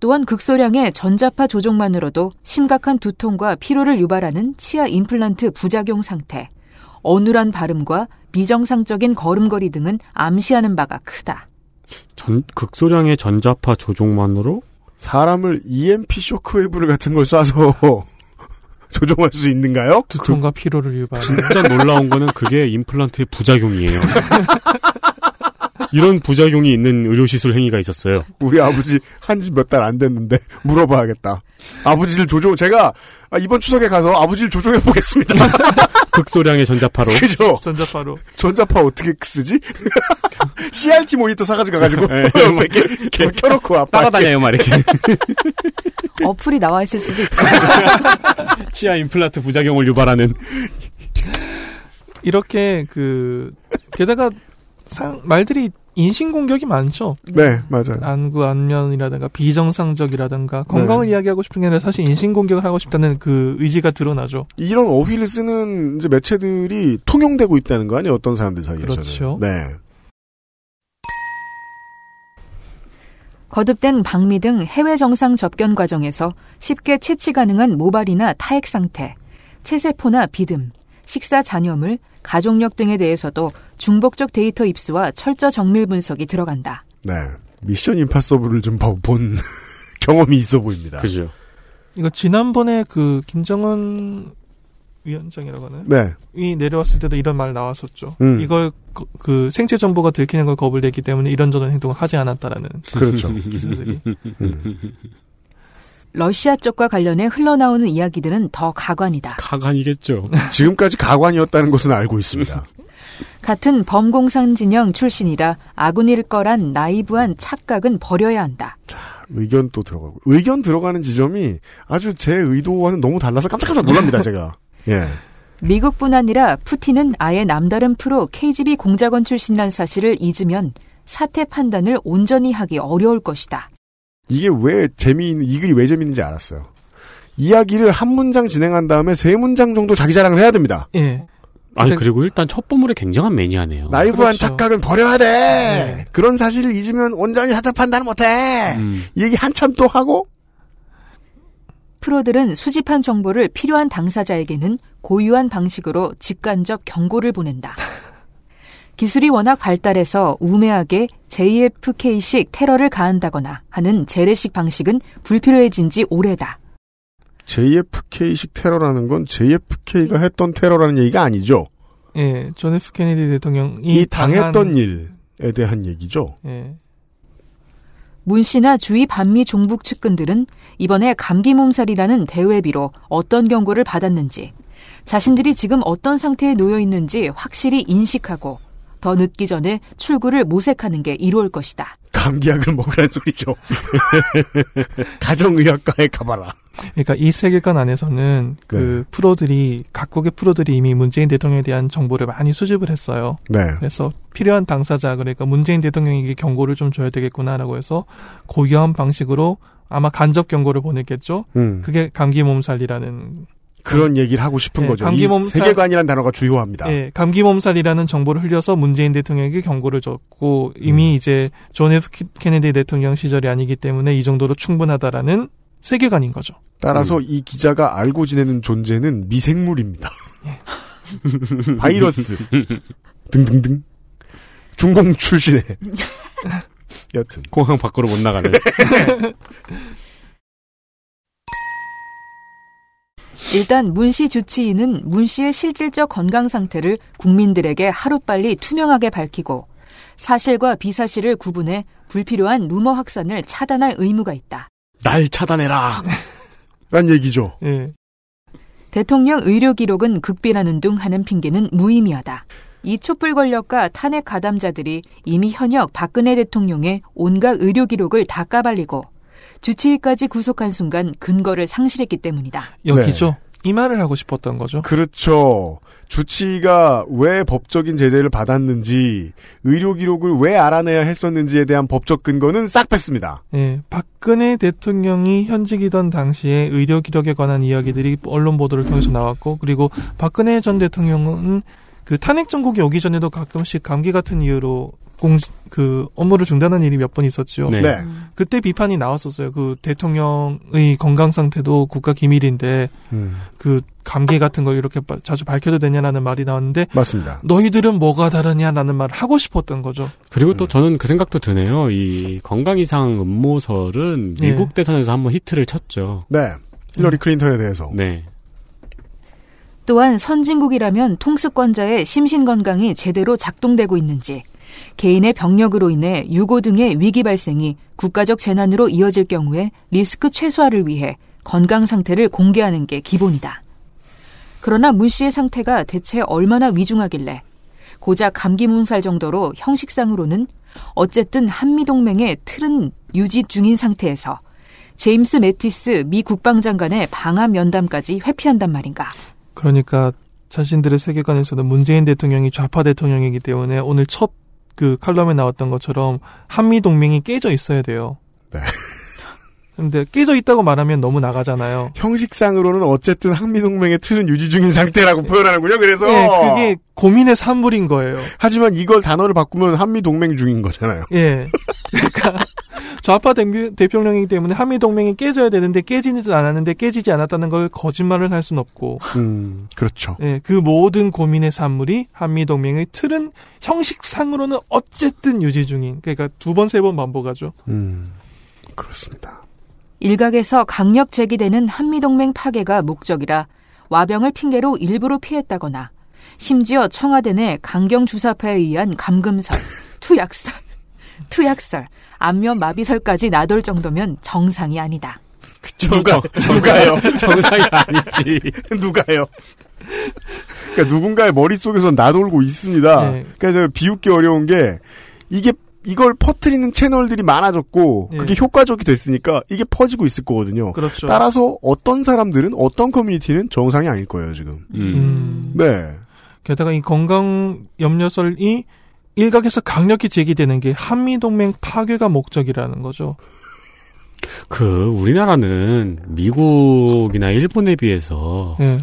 또한 극소량의 전자파 조종만으로도 심각한 두통과 피로를 유발하는 치아 임플란트 부작용 상태, 어눌한 발음과 비정상적인 걸음걸이 등은 암시하는 바가 크다. 전, 극소량의 전자파 조종만으로? 사람을 EMP 쇼크웨이브를 같은 걸 쏴서 조종할 수 있는가요? 두통과 피로를 유발해. 진짜 놀라운 거는 그게 임플란트의 부작용이에요. 이런 부작용이 있는 의료시술 행위가 있었어요. 우리 아버지 한 지 몇 달 안 됐는데 물어봐야겠다. 아버지를 조종 제가 아, 이번 추석에 가서 아버지를 조종해 보겠습니다. 극소량의 전자파로. 그죠? 전자파로. 전자파 어떻게 쓰지? CRT 모니터 사가지고 가가지고 네, 이렇게, 이렇게 켜놓고 아빠 따라다녀요, 막 이렇게. 어플이 나와 있을 수도 있고. 치아 임플란트 부작용을 유발하는. 이렇게 그 게다가 상, 말들이 인신 공격이 많죠. 네, 맞아요. 안구 안면이라든가 비정상적이라든가 건강을 네. 이야기하고 싶은 게 아니라 사실 인신 공격을 하고 싶다는 그 의지가 드러나죠. 이런 어휘를 쓰는 이제 매체들이 통용되고 있다는 거 아니에요? 어떤 사람들 사이에서는. 그렇죠. 네. 거듭된 방미 등 해외 정상 접견 과정에서 쉽게 채취 가능한 모발이나 타액 상태, 체세포나 비듬, 식사 잔여물, 가족력 등에 대해서도 중복적 데이터 입수와 철저 정밀 분석이 들어간다. 네. 미션 임파서블을 좀 본 경험이 있어 보입니다. 그죠. 이거 지난번에 그 김정은 위원장이라고 하나요? 네. 이 내려왔을 때도 이런 말 나왔었죠. 음. 이걸 그, 그 생체 정보가 들키는 걸 겁을 내기 때문에 이런저런 행동을 하지 않았다라는 그렇죠. 기사들이. 러시아 쪽과 관련해 흘러나오는 이야기들은 더 가관이다. 가관이겠죠. 지금까지 가관이었다는 것은 알고 있습니다. 같은 범공산 진영 출신이라 아군일 거란 나이브한 착각은 버려야 한다. 의견 또 들어가고 의견 들어가는 지점이 아주 제 의도와는 너무 달라서 깜짝깜짝 놀랍니다 제가. 예. 미국뿐 아니라 푸틴은 아예 남다른 프로 KGB 공작원 출신이라는 사실을 잊으면 사태 판단을 온전히 하기 어려울 것이다. 이게 왜 재미있는 이 글이 왜 재미있는지 알았어요. 이야기를 한 문장 진행한 다음에 세 문장 정도 자기 자랑을 해야 됩니다. 예. 아니 그리고 일단 첫 보물에 굉장한 매니아네요. 나이브한 그렇죠. 착각은 버려야 돼. 그런 사실을 잊으면 온전히 판단을 못해. 음. 이 얘기 한참 또 하고 프로들은 수집한 정보를 필요한 당사자에게는 고유한 방식으로 직간접 경고를 보낸다. 기술이 워낙 발달해서 우매하게 JFK식 테러를 가한다거나 하는 재래식 방식은 불필요해진 지 오래다. JFK식 테러라는 건 JFK가 했던 테러라는 얘기가 아니죠. 예, 존 F 케네디 대통령이 이 당했던 당한- 일에 대한 얘기죠. 예. 문 씨나 주위 반미 종북 측근들은 이번에 감기 몸살이라는 대외비로 어떤 경고를 받았는지, 자신들이 지금 어떤 상태에 놓여 있는지 확실히 인식하고 더 늦기 전에 출구를 모색하는 게 이로울 것이다. 감기약을 먹으란 소리죠. 가정의학과에 가봐라. 그러니까 이 세계관 안에서는 그 프로들이 각국의 프로들이 이미 문재인 대통령에 대한 정보를 많이 수집을 했어요. 네. 그래서 필요한 당사자 그러니까 문재인 대통령에게 경고를 좀 줘야 되겠구나라고 해서 고유한 방식으로 아마 간접 경고를 보냈겠죠. 음. 그게 감기 몸살이라는 그런 얘기를 하고 싶은 네, 거죠. 감기 이 몸살- 세계관이라는 단어가 주요합니다. 예, 감기 몸살이라는 정보를 흘려서 문재인 대통령에게 경고를 줬고 이미 이제 존 F 케네디 대통령 시절이 아니기 때문에 이 정도로 충분하다라는 세계관인 거죠. 따라서 음. 이 기자가 알고 지내는 존재는 미생물입니다. 바이러스 등등등 중공 출신의 여튼 공항 밖으로 못 나가는. 일단 문 씨 주치의는 문 씨의 실질적 건강 상태를 국민들에게 하루빨리 투명하게 밝히고 사실과 비사실을 구분해 불필요한 루머 확산을 차단할 의무가 있다. 날 차단해라. 란 얘기죠. 예. 대통령 의료 기록은 극비라는 둥 하는 핑계는 무의미하다. 이 촛불 권력과 탄핵 가담자들이 이미 현역 박근혜 대통령의 온갖 의료 기록을 다 까발리고 주치의까지 구속한 순간 근거를 상실했기 때문이다. 여기죠. 이 말을 하고 싶었던 거죠. 그렇죠. 주치의가 왜 법적인 제재를 받았는지 의료 기록을 왜 알아내야 했었는지에 대한 법적 근거는 싹 뺐습니다. 예, 박근혜 대통령이 현직이던 당시에 의료 기록에 관한 이야기들이 언론 보도를 통해서 나왔고, 그리고 박근혜 전 대통령은 그 탄핵 정국이 오기 전에도 가끔씩 감기 같은 이유로 공, 그 업무를 중단한 일이 몇 번 있었죠. 네. 네. 그때 비판이 나왔었어요. 그 대통령의 건강 상태도 국가 기밀인데 음, 그 감기 같은 걸 이렇게 바- 자주 밝혀도 되냐라는 말이 나왔는데 맞습니다. 너희들은 뭐가 다르냐라는 말을 하고 싶었던 거죠. 그리고 또 저는 그 생각도 드네요. 이 건강 이상 음모설은 예. 미국 대선에서 한번 히트를 쳤죠. 네. 힐러리 클린턴에 대해서. 네. 또한 선진국이라면 통수권자의 심신 건강이 제대로 작동되고 있는지, 개인의 병력으로 인해 유고 등의 위기 발생이 국가적 재난으로 이어질 경우에 리스크 최소화를 위해 건강 상태를 공개하는 게 기본이다. 그러나 문 씨의 상태가 대체 얼마나 위중하길래 고작 감기 몸살 정도로 형식상으로는 어쨌든 한미동맹의 틀은 유지 중인 상태에서 제임스 매티스 미 국방장관의 방한 면담까지 회피한단 말인가. 그러니까 자신들의 세계관에서는 문재인 대통령이 좌파 대통령이기 때문에 오늘 첫 그 칼럼에 나왔던 것처럼 한미 동맹이 깨져 있어야 돼요. 네. 근데 깨져 있다고 말하면 너무 나가잖아요. 형식상으로는 어쨌든 한미동맹의 틀은 유지 중인 상태라고 표현하는군요. 그래서 예, 그게 고민의 산물인 거예요. 하지만 이걸 단어를 바꾸면 한미동맹 중인 거잖아요. 예. 그러니까 좌파 대표- 대통령이기 때문에 한미 동맹이 깨져야 되는데 깨지지도 않았는데 깨지지 않았다는 걸 거짓말을 할 수는 없고. 음, 그렇죠. 예, 그 모든 고민의 산물이 한미 동맹의 틀은 형식상으로는 어쨌든 유지 중인. 그러니까 두 번세번 반복하죠. 음, 그렇습니다. 일각에서 강력 제기되는 한미 동맹 파괴가 목적이라 와병을 핑계로 일부러 피했다거나 심지어 청와대 내 강경 주사파에 의한 감금설, 투약설, 투약설, 안면 마비설까지 나돌 정도면 정상이 아니다. 누가 누가요? 정상이 아니지. 누가요? 그러니까 누군가의 머릿속에서 나돌고 있습니다. 네. 그러니까 저 비웃기 어려운 게 이게 이걸 퍼뜨리는 채널들이 많아졌고 네. 그게 효과적이 됐으니까 이게 퍼지고 있을 거거든요. 그렇죠. 따라서 어떤 사람들은 어떤 커뮤니티는 정상이 아닐 거예요 지금. 음. 네. 게다가 이 건강 염려설이 일각에서 강력히 제기되는 게 한미동맹 파괴가 목적이라는 거죠. 그 우리나라는 미국이나 일본에 비해서 네.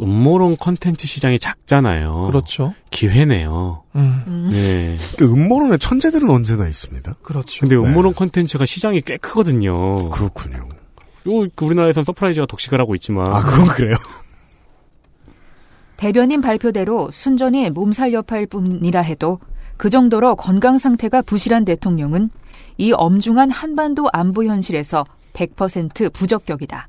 음모론 컨텐츠 시장이 작잖아요. 그렇죠. 기회네요. 음. 네. 그 음모론의 천재들은 언제나 있습니다. 그렇죠. 근데 음모론 컨텐츠가 시장이 꽤 크거든요. 그렇군요. 요 우리나라에선 서프라이즈가 독식을 하고 있지만. 아 그건 그래요. 대변인 발표대로 순전히 몸살 여파일 뿐이라 해도 그 정도로 건강 상태가 부실한 대통령은 이 엄중한 한반도 안보 현실에서 100% 부적격이다.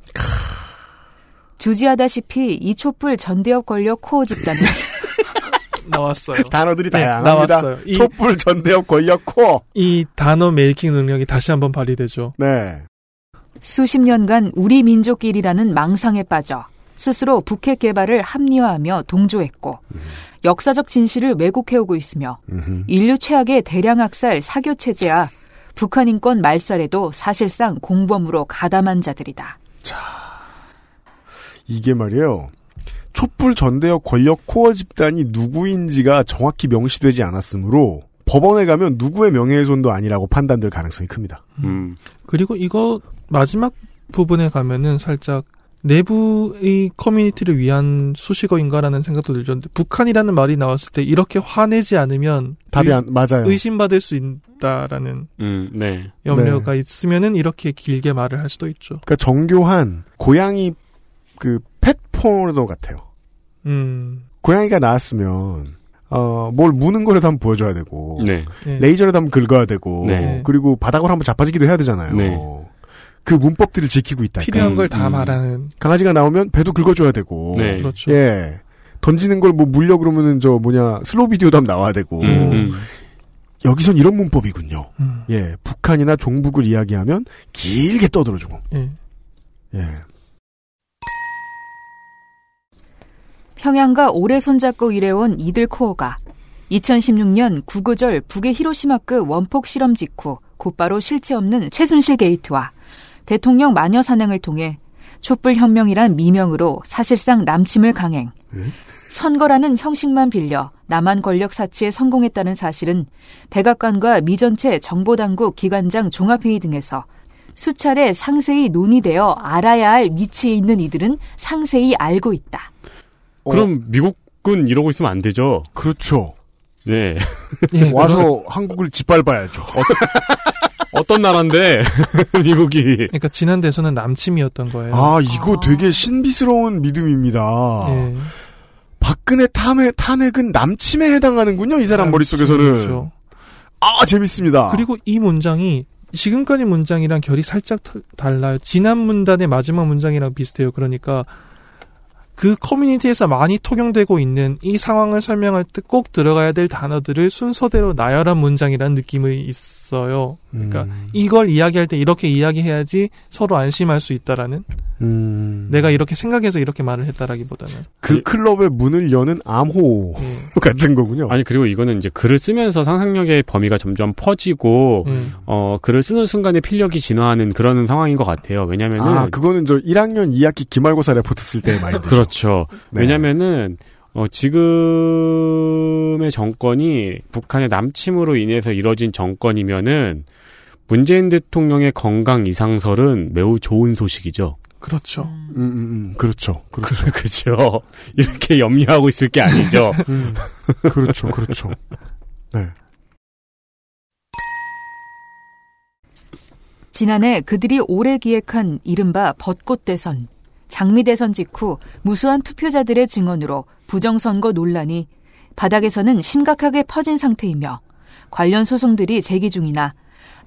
주지하다시피 이 촛불 전대협 권력 코어 집단은 나왔어요. 단어들이 네, 다양합니다. 나왔어요. 이- 촛불 전대협 권력 코어. 이 단어 메이킹 능력이 다시 한번 발휘되죠. 네. 수십 년간 우리 민족끼리라는 망상에 빠져 스스로 북핵 개발을 합리화하며 동조했고 역사적 진실을 왜곡해오고 있으며 음흠. 인류 최악의 대량 학살 사교 체제와 북한 인권 말살에도 사실상 공범으로 가담한 자들이다. 이게 말이에요. 촛불 전대협 권력 코어 집단이 누구인지가 정확히 명시되지 않았으므로 법원에 가면 누구의 명예훼손도 아니라고 판단될 가능성이 큽니다. 음. 그리고 이거 마지막 부분에 가면은 살짝 내부의 커뮤니티를 위한 수식어인가라는 생각도 들죠. 근데 북한이라는 말이 나왔을 때 이렇게 화내지 않으면 답이 의- 안 맞아요. 의심받을 수 있다라는 음, 네. 염려가 있으면은 이렇게 길게 말을 할 수도 있죠. 그러니까 정교한 고양이 그 펫 포르노 같아요. 음. 고양이가 나왔으면 어, 뭘 무는 거라도 한번 보여줘야 되고 네. 네. 레이저라도 한번 긁어야 되고 네. 그리고 바닥으로 한번 자빠지기도 해야 되잖아요. 네. 그 문법들을 지키고 있다. 필요한 걸 다 음. 말하는 강아지가 나오면 배도 긁어줘야 되고 네. 그렇죠. 예 던지는 걸 뭐 물려 그러면은 저 뭐냐 슬로우 비디오도 한번 나와야 되고 음, 음. 여기선 이런 문법이군요. 음. 예 북한이나 종북을 이야기하면 길게 떠들어주고 예. 예 평양과 오래 손잡고 일해온 이들 코어가 2016년 구구절 북의 히로시마급 원폭 실험 직후 곧바로 실체 없는 최순실 게이트와 대통령 마녀 사냥을 통해 촛불 혁명이란 미명으로 사실상 남침을 강행. 선거라는 형식만 빌려 남한 권력 사치에 성공했다는 사실은 백악관과 미 전체 정보당국 기관장 종합회의 등에서 수차례 상세히 논의되어 알아야 할 위치에 있는 이들은 상세히 알고 있다. 그럼 미국은 이러고 있으면 안 되죠. 그렇죠. 네. 예, 와서 한국을 짓밟아야죠. 어떤 나라인데 미국이 그러니까 지난 대선은 남침이었던 거예요. 아 이거 되게 신비스러운 믿음입니다. 예. 박근혜 탄핵, 탄핵은 남침에 해당하는군요. 이 사람 머릿속에서는. 남침이죠. 아 재밌습니다. 그리고 이 문장이 지금까지 문장이랑 결이 살짝 털- 달라요. 지난 문단의 마지막 문장이랑 비슷해요. 그러니까 그 커뮤니티에서 많이 통용되고 있는 이 상황을 설명할 때 꼭 들어가야 될 단어들을 순서대로 나열한 문장이라는 느낌이 있어요. 그러니까 음. 이걸 이야기할 때 이렇게 이야기해야지 서로 안심할 수 있다라는 음. 내가 이렇게 생각해서 이렇게 말을 했다라기보다는 그 클럽의 문을 여는 암호 예. 같은 거군요. 아니 그리고 이거는 이제 글을 쓰면서 상상력의 범위가 점점 퍼지고 음. 어 글을 쓰는 순간에 필력이 진화하는 그런 상황인 것 같아요. 왜냐면은 아 그거는 저 1학년 2학기 기말고사 레포트 쓸 때의 마인드. 그렇죠. 네. 왜냐면은 어 지금의 정권이 북한의 남침으로 인해서 이뤄진 정권이면은 문재인 대통령의 건강 이상설은 매우 좋은 소식이죠. 그렇죠. 음, 음, 음. 그렇죠. 그렇죠. 그렇죠. 이렇게 염려하고 있을 게 아니죠. 음. 그렇죠. 그렇죠. 네. 지난해 그들이 오래 기획한 이른바 벚꽃 대선, 장미 대선 직후 무수한 투표자들의 증언으로 부정선거 논란이 바닥에서는 심각하게 퍼진 상태이며 관련 소송들이 제기 중이나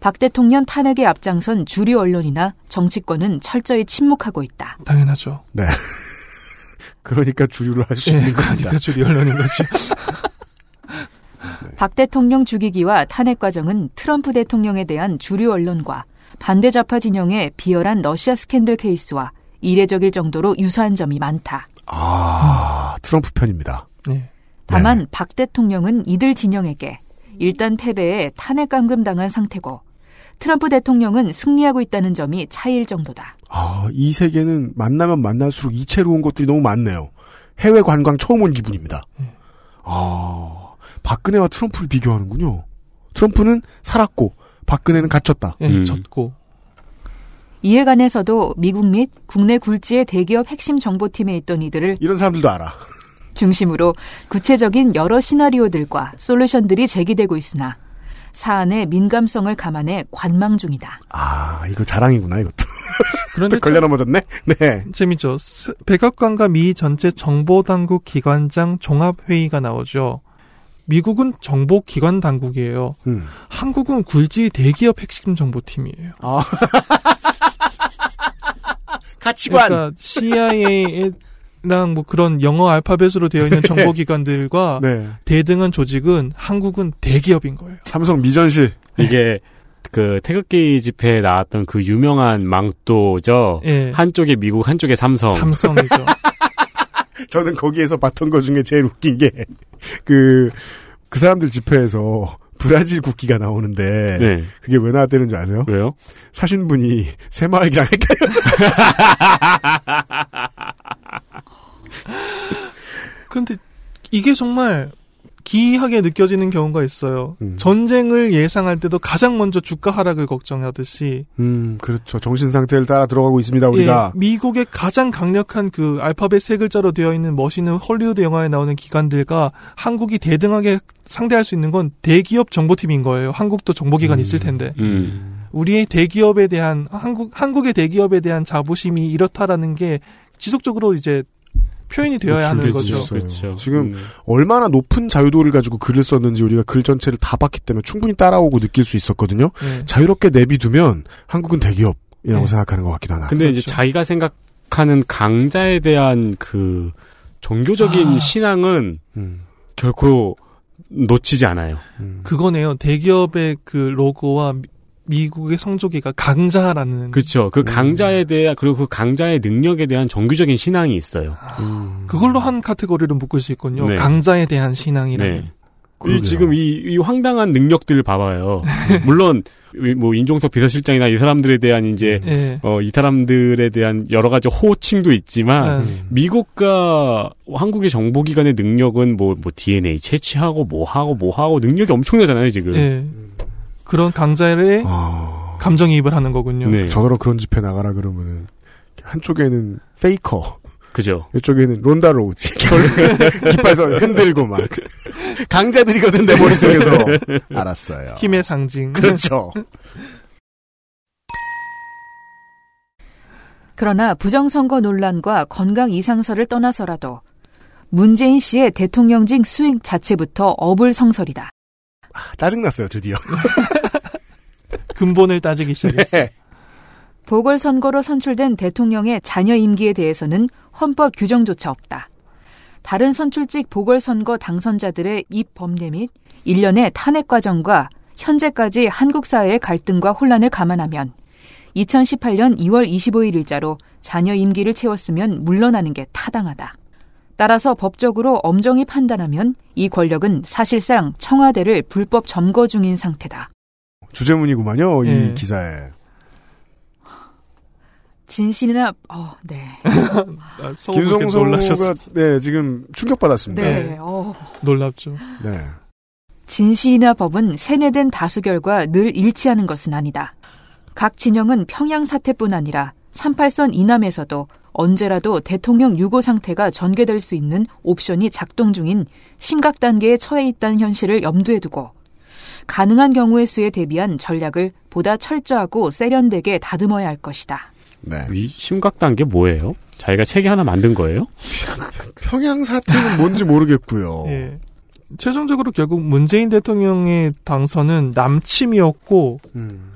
박 대통령 탄핵에 앞장선 주류 언론이나 정치권은 철저히 침묵하고 있다. 당연하죠. 네. 그러니까 주류를 할수 예, 있는 겁니다. 그러니까 주류 언론인 거죠. 박 대통령 죽이기와 탄핵 과정은 트럼프 대통령에 대한 주류 언론과 반대 좌파 진영의 비열한 러시아 스캔들 케이스와 이례적일 정도로 유사한 점이 많다. 아, 트럼프 편입니다. 네. 다만 박 대통령은 이들 진영에게 일단 패배에 탄핵 감금 당한 상태고 트럼프 대통령은 승리하고 있다는 점이 차이일 정도다. 아, 이 세계는 만나면 만날수록 이채로운 것들이 너무 많네요. 해외 관광 처음 온 기분입니다. 아, 박근혜와 트럼프를 비교하는군요. 트럼프는 살았고, 박근혜는 갇혔다. 예, 졌고. 이에 관해서도 미국 및 국내 굴지의 대기업 핵심 정보팀에 있던 이들을 이런 사람들도 알아. 중심으로 구체적인 여러 시나리오들과 솔루션들이 제기되고 있으나 사안의 민감성을 감안해 관망 중이다. 아, 이거 자랑이구나, 이것도. 그런데 또 걸려 넘어졌네? 네. 재밌죠. 스- 백악관과 미 전체 정보당국 기관장 종합회의가 나오죠. 미국은 정보기관 당국이에요. 음. 한국은 굴지 대기업 핵심 정보팀이에요. 아. 가치관. 그러니까 CIA랑 뭐 그런 영어 알파벳으로 되어 있는 정보기관들과 네. 대등한 조직은 한국은 대기업인 거예요. 삼성 미전실. 이게 그 태극기 집회에 나왔던 그 유명한 망토죠. 예. 한쪽에 미국, 한쪽에 삼성. 삼성이죠. 저는 거기에서 봤던 것 중에 제일 웃긴 게, 그, 그 사람들 집회에서 브라질 국기가 나오는데, 네. 그게 왜 나왔다는 줄 아세요? 왜요? 사신 분이 새마을기랑 헷갈려. 근데 이게 정말 기이하게 느껴지는 경우가 있어요. 음. 전쟁을 예상할 때도 가장 먼저 주가 하락을 걱정하듯이 음, 그렇죠. 정신 상태를 따라 들어가고 있습니다, 우리가. 예, 미국의 가장 강력한 그 알파벳 세 글자로 되어 있는 멋있는 헐리우드 영화에 나오는 기관들과 한국이 대등하게 상대할 수 있는 건 대기업 정보팀인 거예요. 한국도 정보기관 있을 텐데. 음. 우리의 대기업에 대한 한국 한국의 대기업에 대한 자부심이 이렇다라는 게 지속적으로 이제 표현이 되어야 하는 노출되지 거죠. 그렇죠. 지금 음. 얼마나 높은 자유도를 가지고 글을 썼는지 우리가 글 전체를 다 봤기 때문에 충분히 따라오고 느낄 수 있었거든요. 네. 자유롭게 내비두면 한국은 대기업이라고 네. 생각하는 것 같기도 하나. 근데 이제 그렇죠. 자기가 생각하는 강자에 대한 그 종교적인 아. 신앙은 음, 결코 놓치지 않아요. 음. 그거네요. 대기업의 그 로고와 미- 미국의 성조기가 강자라는 그렇죠. 그 강자에 대한 그리고 그 강자의 능력에 대한 종교적인 신앙이 있어요. 음. 그걸로 한 카테고리를 묶을 수 있군요. 네. 강자에 대한 신앙이라는. 네. 이 지금 이, 이 황당한 능력들 봐봐요. 물론 이뭐 인종석 비서실장이나 이 사람들에 대한 이제 예. 어, 이 사람들에 대한 여러 가지 호칭도 있지만 음. 미국과 한국의 정보기관의 능력은 뭐, 뭐 DNA 채취하고 뭐 하고 뭐 하고 능력이 엄청나잖아요 지금. 예. 그런 강자의 아, 감정이입을 하는 거군요. 네. 저더러 그런 집회 나가라 그러면은 한쪽에는 페이커, 그죠. 이쪽에는 론다로 깃발선 흔들고 막 강자들이거든 내 머릿속에서 알았어요. 힘의 상징. 그렇죠. 그러나 부정선거 논란과 건강 이상설을 떠나서라도 문재인 씨의 대통령직 수익 자체부터 어불성설이다. 짜증났어요 드디어. 근본을 따지기 시작했어요. 네. 보궐선거로 선출된 대통령의 자녀 임기에 대해서는 헌법 규정조차 없다. 다른 선출직 보궐선거 당선자들의 입 범례 및 일련의 탄핵 과정과 현재까지 한국 사회의 갈등과 혼란을 감안하면 2018년 2월 25일 일자로 자녀 임기를 채웠으면 물러나는 게 타당하다. 따라서 법적으로 엄정히 판단하면 이 권력은 사실상 청와대를 불법 점거 중인 상태다. 주제문이구만요 이 예. 기사에. 진실이나 어, 네. 김성소가 놀라셨어. 네 지금 충격받았습니다. 네. 어. 놀랍죠. 네. 진실이나 법은 세뇌된 다수 결과 늘 일치하는 것은 아니다. 각 진영은 평양 사태뿐 아니라 38선 이남에서도 언제라도 대통령 유고 상태가 전개될 수 있는 옵션이 작동 중인 심각 단계에 처해 있다는 현실을 염두에 두고 가능한 경우의 수에 대비한 전략을 보다 철저하고 세련되게 다듬어야 할 것이다. 네. 이 심각 단계 뭐예요? 자기가 책이 하나 만든 거예요? 평양 사태는 뭔지 모르겠고요. 예. 최종적으로 결국 문재인 대통령의 당선은 남침이었고 음.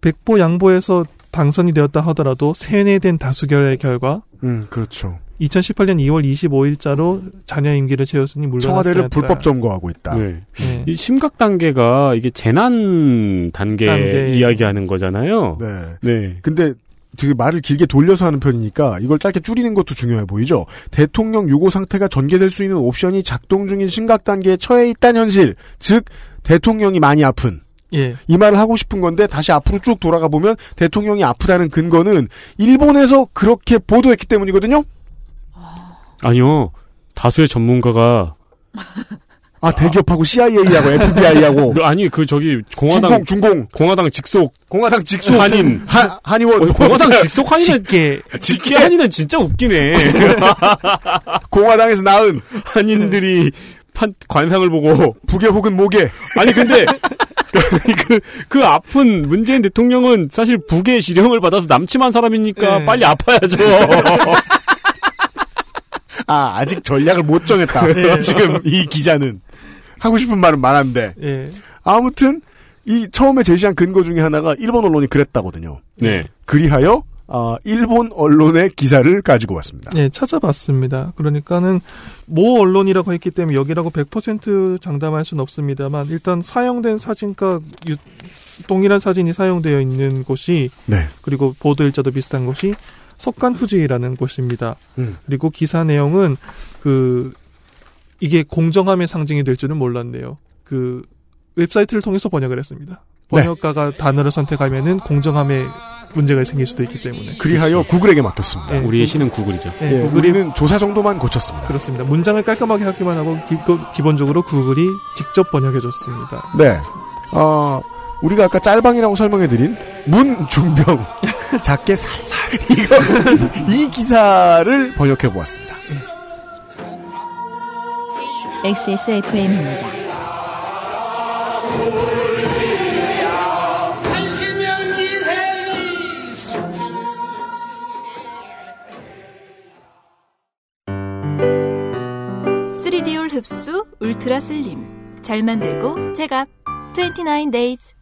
백보 양보해서 당선이 되었다 하더라도 세뇌된 다수결의 결과 음, 그렇죠. 2018년 2월 25일자로 자녀 임기를 채웠으니 물러났어야 청와대를. 불법 점거하고 있다. 네. 네. 이 심각 단계가 이게 재난 단계, 단계. 이야기하는 거잖아요. 네. 네. 근데 되게 말을 길게 돌려서 하는 편이니까 이걸 짧게 줄이는 것도 중요해 보이죠. 대통령 유고 상태가 전개될 수 있는 옵션이 작동 중인 심각 단계에 처해 있다는 현실. 즉 대통령이 많이 아픈 예. 이 말을 하고 싶은 건데 다시 앞으로 쭉 돌아가 보면 대통령이 아프다는 근거는 일본에서 그렇게 보도했기 때문이거든요. 아니요. 다수의 전문가가 아 대기업하고 CIA하고 FBI하고 그, 아니 그 저기 공화당 중공 중공 공화당 직속 공화당 직속 한인 한 한의원 어, 공화당 직속 한인은 직계 직계 한인은 진짜 웃기네. 공화당에서 낳은 한인들이 판, 관상을 보고 북에 혹은 목에 아니 근데 그, 그 아픈 문재인 대통령은 사실 북의 지령을 받아서 남침한 사람이니까 네. 빨리 아파야죠. 아 아직 전략을 못 정했다. 네. 지금 이 기자는 하고 싶은 말은 많은데 예. 아무튼 이 처음에 제시한 근거 중에 하나가 일본 언론이 그랬다거든요. 네. 그리하여 아, 일본 언론의 기사를 가지고 왔습니다. 예, 찾아봤습니다. 그러니까는 모 언론이라고 했기 때문에 여기라고 100% 장담할 수는 없습니다만 일단 사용된 사진과 유- 동일한 사진이 사용되어 있는 곳이 네. 그리고 보도 일자도 비슷한 곳이 석간 후지라는 곳입니다. 음. 그리고 기사 내용은 그 이게 공정함의 상징이 될 줄은 몰랐네요. 그 웹사이트를 통해서 번역을 했습니다. 네. 번역가가 단어를 선택하면은 공정함에 문제가 생길 수도 있기 때문에. 그리하여 구글에게 맡겼습니다. 예, 우리의 신은 구글이죠. 예, 예, 구글이 우리는 조사 정도만 고쳤습니다. 그렇습니다. 문장을 깔끔하게 하기만 하고 기, 본적으로 구글이 직접 번역해줬습니다. 네. 어, 우리가 아까 짤방이라고 설명해드린 문중병 작게 살살 이거 이 기사를 번역해 보았습니다. XSFM입니다. three D all 흡수 ultra slim 잘 만들고 제값 29 days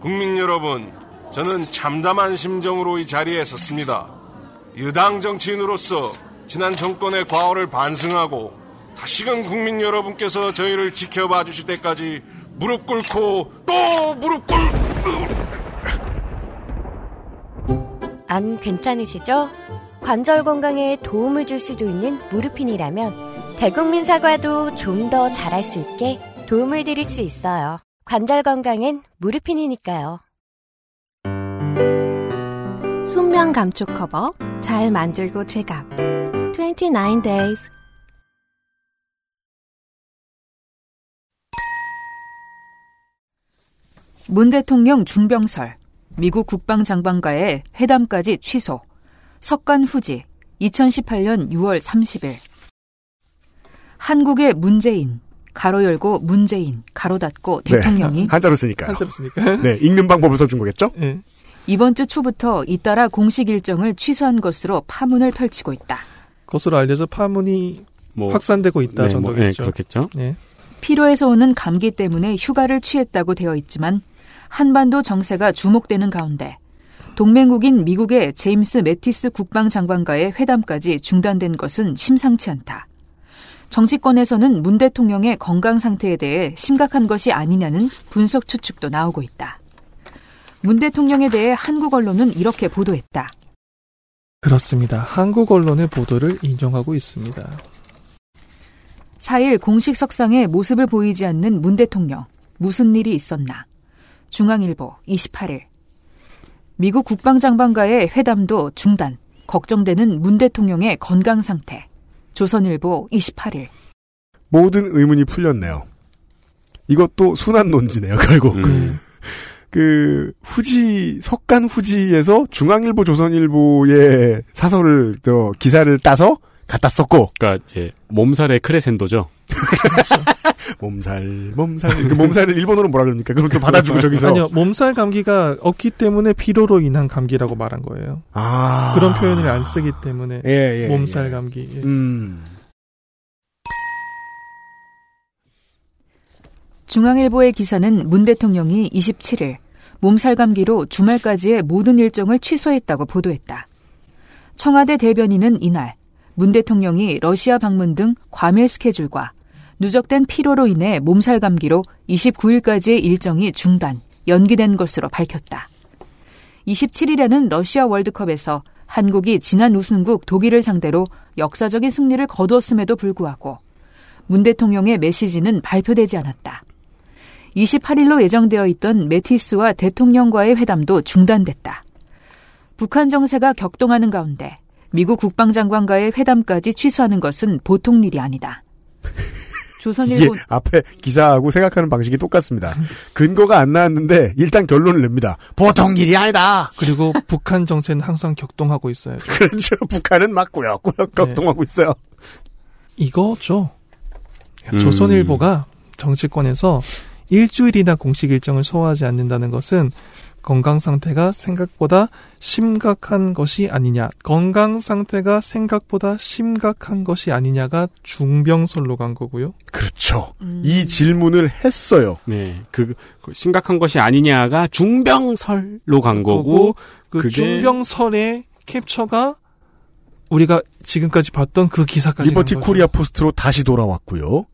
국민 여러분, 저는 참담한 심정으로 이 자리에 섰습니다. 야당 정치인으로서 지난 정권의 과오를 반성하고 다시금 국민 여러분께서 저희를 지켜봐 주실 때까지 무릎 꿇고 또 무릎 꿇... 안 괜찮으시죠? 관절 건강에 도움을 줄 수도 있는 무르핀이라면 대국민 사과도 좀 더 잘할 수 있게 도움을 드릴 수 있어요. 관절 건강엔 무르핀이니까요. 순면 감촉 커버 잘 만들고 제갑 29 days 문 대통령 중병설, 미국 국방장관과의 회담까지 취소, 석간 후지, 2018년 6월 30일. 한국의 문재인, 가로 열고 문재인, 가로 닫고 대통령이 네, 한자로 쓰니까요. 한자로 쓰니까. 네, 읽는 방법을 써준 거겠죠? 예. 이번 주 초부터 잇따라 공식 일정을 취소한 것으로 파문을 펼치고 있다. 것으로 알려져 파문이 뭐 확산되고 있다 네, 뭐, 네, 정도겠죠. 그렇겠죠. 네. 피로에서 오는 감기 때문에 휴가를 취했다고 되어 있지만 한반도 정세가 주목되는 가운데 동맹국인 미국의 제임스 매티스 국방장관과의 회담까지 중단된 것은 심상치 않다. 정치권에서는 문 대통령의 건강 상태에 대해 심각한 것이 아니냐는 분석 추측도 나오고 있다. 문 대통령에 대해 한국 언론은 이렇게 보도했다. 그렇습니다. 한국 언론의 보도를 인용하고 있습니다. 4일 공식 석상에 모습을 보이지 않는 문 대통령. 무슨 일이 있었나? 중앙일보 28일. 미국 국방장관과의 회담도 중단. 걱정되는 문 대통령의 건강 상태. 조선일보 28일. 모든 의문이 풀렸네요. 이것도 순환 논지네요, 결국. 음. 그 후지 석간 후지에서 중앙일보 조선일보의 사설을 저 기사를 따서 갖다 썼고 그러니까 이제 몸살의 크레센도죠. 몸살 몸살 그 몸살을 일본어로 뭐라 그럽니까? 그럼 또 받아주고 저기서 아니요, 몸살 감기가 없기 때문에 피로로 인한 감기라고 말한 거예요. 아 그런 표현을 안 쓰기 때문에 예, 예, 몸살 예. 감기. 예. 음 중앙일보의 기사는 문 대통령이 27일 몸살 감기로 주말까지의 모든 일정을 취소했다고 보도했다. 청와대 대변인은 이날 문 대통령이 러시아 방문 등 과밀 스케줄과 누적된 피로로 인해 몸살 감기로 29일까지의 일정이 중단, 연기된 것으로 밝혔다. 27일에는 러시아 월드컵에서 한국이 지난 우승국 독일을 상대로 역사적인 승리를 거두었음에도 불구하고 문 대통령의 메시지는 발표되지 않았다. 28일로 예정되어 있던 메티스와 대통령과의 회담도 중단됐다. 북한 정세가 격동하는 가운데 미국 국방장관과의 회담까지 취소하는 것은 보통 일이 아니다. 조선일보 앞에 기사하고 생각하는 방식이 똑같습니다. 근거가 안 나왔는데 일단 결론을 냅니다. 보통 일이 아니다. 그리고 북한 정세는 항상 격동하고 있어요. 그렇죠. 북한은 막 꾸역꾸역 격동하고 있어요. 이거죠. 음. 조선일보가 정치권에서 일주일이나 공식 일정을 소화하지 않는다는 것은 건강 상태가 생각보다 심각한 것이 아니냐. 건강 상태가 생각보다 심각한 것이 아니냐가 중병설로 간 거고요. 그렇죠. 이 질문을 했어요. 네. 그, 그 심각한 것이 아니냐가 중병설로 간 거고 그 그게- 중병설의 캡처가 우리가 지금까지 봤던 그 기사까지 리버티. 코리아 포스트로 다시 돌아왔고요.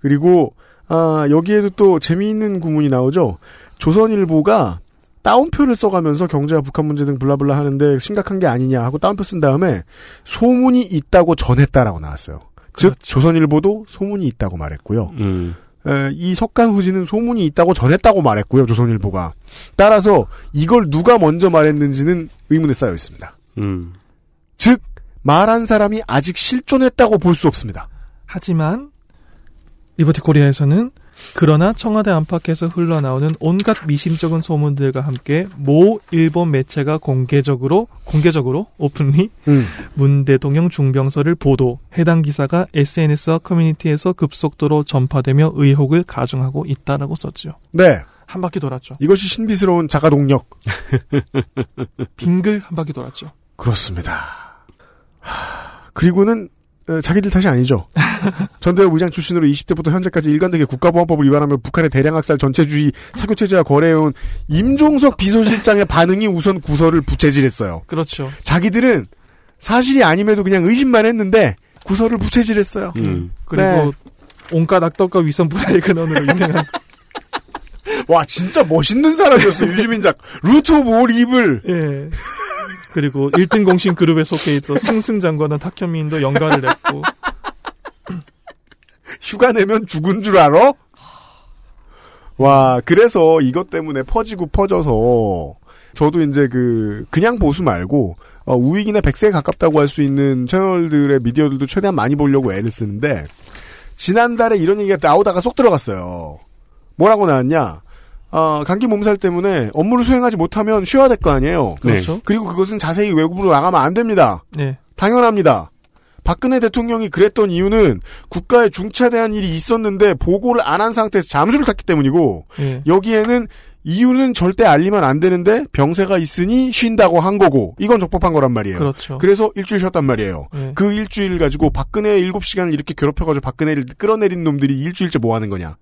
그리고 아, 여기에도 또 재미있는 구문이 나오죠. 조선일보가 따옴표를 써가면서 경제와 북한 문제 등 블라블라 하는데 심각한 게 아니냐 하고 따옴표 쓴 다음에 소문이 있다고 전했다라고 나왔어요. 즉 조선일보도 소문이 있다고 말했고요. 음. 에, 이 석간 후지는 소문이 있다고 전했다고 말했고요. 조선일보가 따라서 이걸 누가 먼저 말했는지는 의문에 쌓여 있습니다. 음. 즉 말한 사람이 아직 실존했다고 볼 수 없습니다. 하지만 리버티 코리아에서는 그러나 청와대 안팎에서 흘러나오는 온갖 미심쩍은 소문들과 함께 모 일본 매체가 공개적으로 공개적으로 openly 음. 문 대통령 중병설을 보도 해당 기사가 SNS와 커뮤니티에서 급속도로 전파되며 의혹을 가중하고 있다라고 썼죠. 네. 한 바퀴 돌았죠. 이것이 신비스러운 자가 동력. 빙글 한 바퀴 돌았죠. 그렇습니다. 하, 그리고는 어, 자기들 탓이 아니죠. 전대협 의장 출신으로 20대부터 현재까지 일관되게 국가보안법을 위반하며 북한의 대량 학살 전체주의 사교체제와 거래해온 임종석 비서실장의 반응이 우선 구설을 부채질했어요. 그렇죠. 자기들은 사실이 아님에도 그냥 의심만 했는데 구설을 부채질했어요. 음. 그리고 네. 온갖 악덕과 위선 불화의 근원으로 유명한 와 진짜 멋있는 사람이었어 유시민 작 root of all evil. 예. 그리고 1등 공신 그룹에 속해 있던 승승장구한 탁현민도 연가를 했고 휴가 내면 죽은 줄 알아? 와, 그래서 이것 때문에 퍼지고 퍼져서 저도 이제 그 그냥 보수 말고 어, 우익이나 백색에 가깝다고 할 수 있는 채널들의 미디어들도 최대한 많이 보려고 애를 쓰는데 지난달에 이런 얘기가 나오다가 쏙 들어갔어요. 뭐라고 나왔냐? 어, 감기 몸살 때문에 업무를 수행하지 못하면 쉬어야 될 거 아니에요. 그렇죠. 그리고 그것은 자세히 외국으로 나가면 안 됩니다. 네. 당연합니다. 박근혜 대통령이 그랬던 이유는 국가에 중차대한 일이 있었는데 보고를 안 한 상태에서 잠수를 탔기 때문이고 예. 여기에는 이유는 절대 알리면 안 되는데 병세가 있으니 쉰다고 한 거고 이건 적법한 거란 말이에요. 그렇죠. 래서 일주일 쉬었단 말이에요. 예. 그 일주일 가지고 박근혜의 7시간을 이렇게 괴롭혀가지고 박근혜를 끌어내린 놈들이 일주일째 뭐 하는 거냐.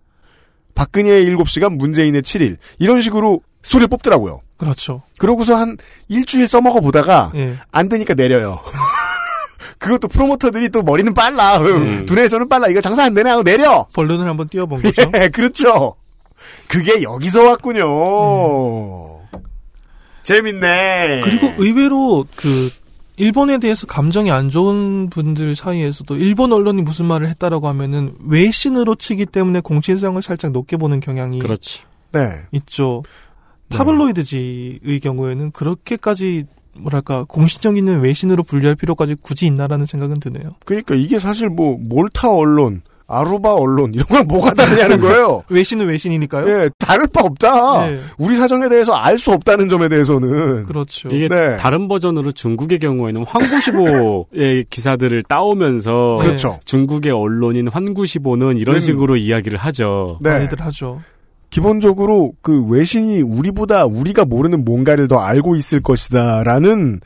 박근혜의 7시간, 문재인의 7일. 이런 식으로 소리를 뽑더라고요. 그렇죠. 그러고서 한 일주일 써먹어 보다가 예. 안 되니까 내려요. 그것도 프로모터들이 또 머리는 빨라. 음. 두뇌에서는 빨라. 이거 장사 안 되네 하고 내려. 본론을 한번 띄워본 거죠. 예, 그렇죠. 그게 여기서 왔군요. 재밌네. 그리고 의외로 그 일본에 대해서 감정이 안 좋은 분들 사이에서도 일본 언론이 무슨 말을 했다라고 하면은 외신으로 치기 때문에 공신성을 살짝 높게 보는 경향이 그렇지. 네. 있죠. 타블로이드지의 경우에는 그렇게까지 뭐랄까 공신력 있는 외신으로 분류할 필요까지 굳이 있나라는 생각은 드네요. 그러니까 이게 사실 뭐 몰타 언론, 아루바 언론 이런 건 뭐가 다르냐는 거예요. 외신은 외신이니까요. 예, 다를 바 없다. 네. 우리 사정에 대해서 알 수 없다는 점에 대해서는 그렇죠. 이게 네. 다른 버전으로 중국의 경우에는 환구시보의 기사들을 따오면서 그렇죠. 중국의 언론인 환구시보는 이런 음. 식으로 이야기를 하죠. 네. 많이들 하죠. 기본적으로 그 외신이 우리보다 우리가 모르는 뭔가를 더 알고 있을 것이다라는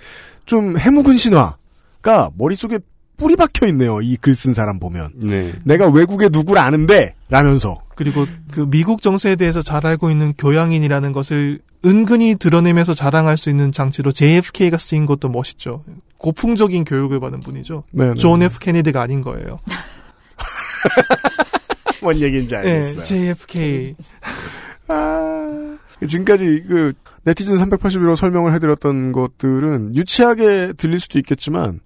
좀 해묵은 신화가 머릿속에 뿌리 박혀 있네요. 이 글 쓴 사람 보면. 네. 내가 외국의 누구를 아는데 라면서 그리고 그 미국 정세에 대해서 잘 알고 있는 교양인이라는 것을 은근히 드러내면서 자랑할 수 있는 장치로 JFK가 쓰인 것도 멋있죠. 고풍적인 교육을 받은 분이죠. 네, 네. 존 F 케네디가 아닌 거예요. 뭔 얘기인지 네, 알겠어요. JFK. 아, 지금까지 그 네티즌 381호 설명을 해드렸던 것들은 유치하게 들릴 수도 있겠지만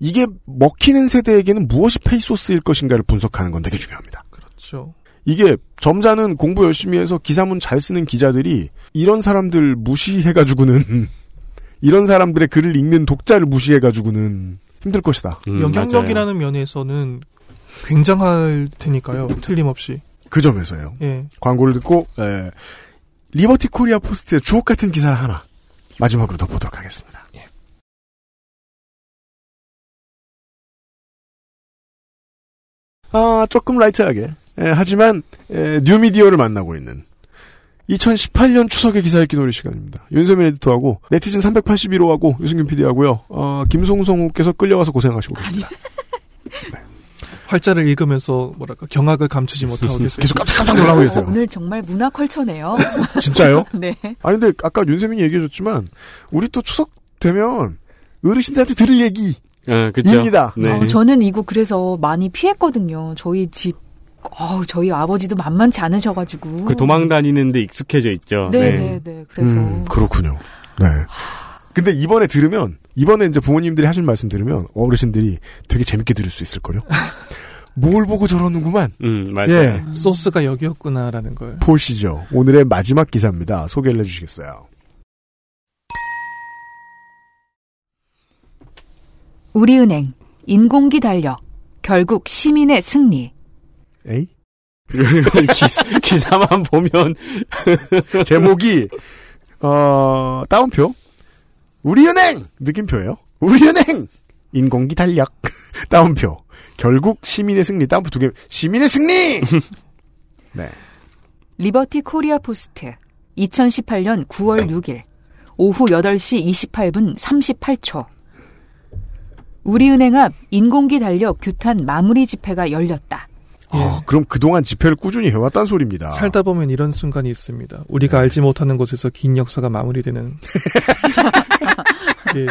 이게 먹히는 세대에게는 무엇이 페이소스일 것인가를 분석하는 건 되게 중요합니다. 그렇죠. 이게 점자는 공부 열심히 해서 기사문 잘 쓰는 기자들이 이런 사람들 무시해가지고는 이런 사람들의 글을 읽는 독자를 무시해가지고는 힘들 것이다. 음, 영향력이라는 면에서는 굉장할 테니까요. 틀림없이. 그 점에서요. 예. 광고를 듣고 에, 리버티 코리아 포스트의 주옥 같은 기사 하나 마지막으로 더 보도록 하겠습니다. 아 조금 라이트하게 에, 하지만 에, 뉴미디어를 만나고 있는 2018년 추석의 기사 읽기 놀이 시간입니다. 윤세민 에디터하고 네티즌 381호하고 유승균 PD하고요. 어, 김송성우께서 끌려와서 고생하시고 계십니다. 활자를 읽으면서 뭐랄까 경악을 감추지 못하고 계세요. 계속 깜짝깜짝 놀라고 계세요. 오늘 정말 문화 컬처네요. 진짜요? 네. 아니 근데 아까 윤세민이 얘기해줬지만 우리 또 추석 되면 어르신들한테 들을 얘기 아, 그쵸. 입니다. 네. 어, 저는 이거 그래서 많이 피했거든요. 저희 집, 어, 저희 아버지도 만만치 않으셔가지고. 그 도망 다니는데 익숙해져 있죠. 네, 네, 네. 그래서. 음, 그렇군요. 네. 근데 이번에 들으면 이번에 이제 부모님들이 하신 말씀 들으면 어르신들이 되게 재밌게 들을 수 있을 거요. 뭘 보고 저러는구만. 음, 맞아요. 예. 소스가 여기였구나라는 걸. 보시죠. 오늘의 마지막 기사입니다. 소개를 해주시겠어요. 우리은행, 인공기 달력, 결국 시민의 승리. 에이? 기, 기사만 보면 제목이 어 따옴표 우리은행 느낌표예요. 우리은행 인공기 달력 따옴표 결국 시민의 승리 따옴표 두 개 시민의 승리. 네. 리버티 코리아 포스트, 2018년 9월 6일, 오후 8시 28분 38초. 우리은행 앞 인공기 달력 규탄 마무리 집회가 열렸다. 어, 그럼 그동안 집회를 꾸준히 해왔단 소리입니다. 살다 보면 이런 순간이 있습니다. 우리가 알지 못하는 곳에서 긴 역사가 마무리되는. 예,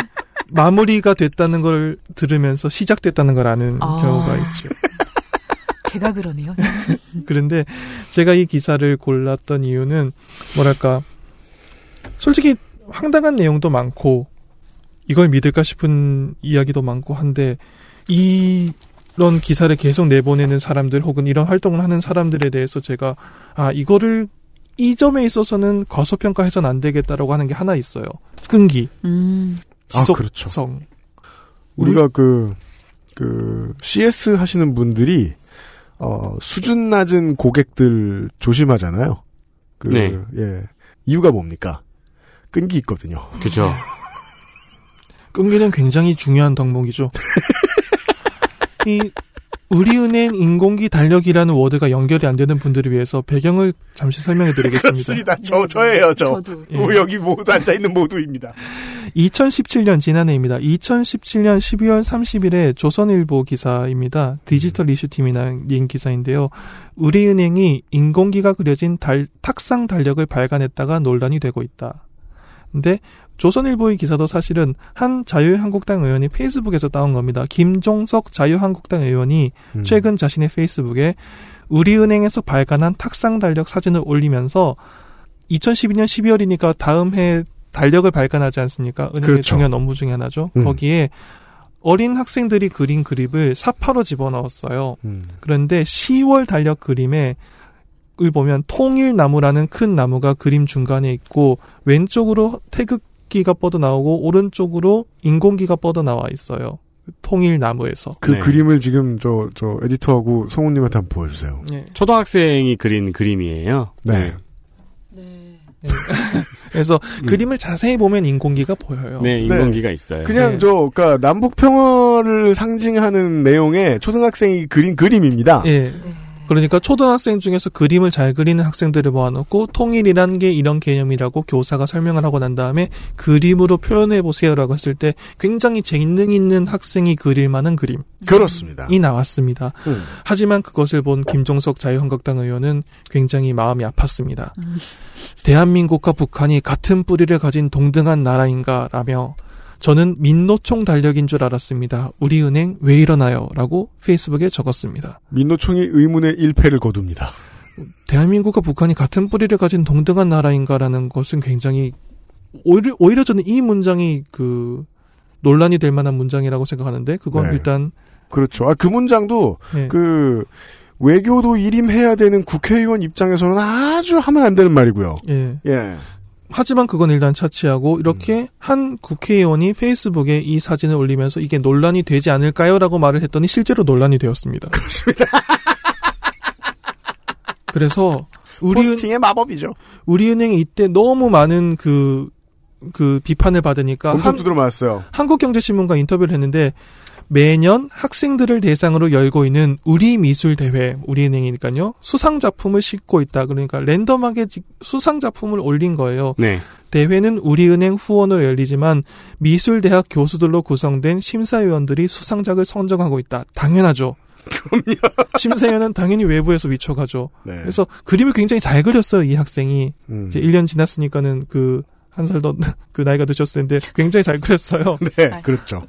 마무리가 됐다는 걸 들으면서 시작됐다는 걸 아는 아. 경우가 있죠. 제가 그러네요. 그런데 제가 이 기사를 골랐던 이유는 뭐랄까 솔직히 황당한 내용도 많고 이걸 믿을까 싶은 이야기도 많고 한데 이런 기사를 계속 내보내는 사람들 혹은 이런 활동을 하는 사람들에 대해서 제가 아 이거를 이 점에 있어서는 과소평가해서는 안 되겠다라고 하는 게 하나 있어요. 끈기, 음, 아, 지속성. 그렇죠. 우리가 그, 그, CS 하시는 분들이, 어, 수준 낮은 고객들 조심하잖아요. 그, 네. 예. 이유가 뭡니까? 끈기 있거든요. 그죠. 끈기는 굉장히 중요한 덕목이죠. 이 우리은행 인공기 달력이라는 워드가 연결이 안 되는 분들을 위해서 배경을 잠시 설명해 드리겠습니다. 저, 저예요, 저. 저도. 예. 여기 모두 앉아있는 모두입니다. 2017년 지난해입니다. 2017년 12월 30일에 조선일보 기사입니다. 디지털 이슈팀이 낸 기사인데요. 우리은행이 인공기가 그려진 달, 탁상 달력을 발간했다가 논란이 되고 있다. 근데 조선일보의 기사도 사실은 한 자유한국당 의원이 페이스북에서 따온 겁니다. 김종석 자유한국당 의원이 음. 최근 자신의 페이스북에 우리은행에서 발간한 탁상 달력 사진을 올리면서 2012년 12월이니까 다음 해 달력을 발간하지 않습니까? 은행의 그렇죠. 중요한 업무 중에 하나죠. 음. 거기에 어린 학생들이 그린 그립을 사파로 집어넣었어요. 음. 그런데 10월 달력 그림에 을 보면 통일나무라는 큰 나무가 그림 중간에 있고 왼쪽으로 태극기가 뻗어 나오고 오른쪽으로 인공기가 뻗어 나와 있어요. 통일나무에서. 그 네. 그림을 지금 저, 저 에디터하고 성우님한테 한번 보여주세요. 예. 초등학생이 그린 그림이에요. 네. 그래서 그림을 자세히 보면 인공기가 보여요. 네, 인공기가 있어요. 그냥 네. 저, 그니까, 남북 평화를 상징하는 내용의 초등학생이 그린 그림입니다. 예. 그러니까 초등학생 중에서 그림을 잘 그리는 학생들을 모아놓고 통일이란 게 이런 개념이라고 교사가 설명을 하고 난 다음에 그림으로 표현해 보세요라고 했을 때 굉장히 재능 있는 학생이 그릴 만한 그림. 그렇습니다. 이 나왔습니다. 음. 하지만 그것을 본 김종석 자유한국당 의원은 굉장히 마음이 아팠습니다. 대한민국과 북한이 같은 뿌리를 가진 동등한 나라인가라며 저는 민노총 달력인 줄 알았습니다. 우리 은행 왜 이러나요? 라고 페이스북에 적었습니다. 민노총이 의문의 1패를 거둡니다. 대한민국과 북한이 같은 뿌리를 가진 동등한 나라인가라는 것은 굉장히 오히려, 오히려 저는 이 문장이 그 논란이 될 만한 문장이라고 생각하는데 그건 네. 일단 그렇죠. 아, 그 문장도 네. 그 외교도 일임해야 되는 국회의원 입장에서는 아주 하면 안 되는 말이고요. 예. 예. 하지만 그건 일단 차치하고 이렇게 음. 한 국회의원이 페이스북에 이 사진을 올리면서 이게 논란이 되지 않을까요?라고 말을 했더니 실제로 논란이 되었습니다. 그렇습니다. 그래서 우리 포스팅의 마법이죠. 우리은행이 이때 너무 많은 그, 그 비판을 받으니까 엄청 한- 두드려 맞았어요. 한국경제신문과 인터뷰를 했는데 매년 학생들을 대상으로 열고 있는 우리 미술 대회 우리은행이니까요 수상 작품을 싣고 있다 그러니까 랜덤하게 지- 수상 작품을 올린 거예요. 네. 대회는 우리은행 후원으로 열리지만 미술대학 교수들로 구성된 심사위원들이 수상작을 선정하고 있다. 당연하죠. 심사위원은 당연히 외부에서 위촉하죠. 네. 그래서 그림을 굉장히 잘 그렸어요, 이 학생이. 음. 이제 1년 지났으니까는 그, 한 살 더, 그 나이가 드셨을 텐데 굉장히 잘 그렸어요. 네, 그렇죠.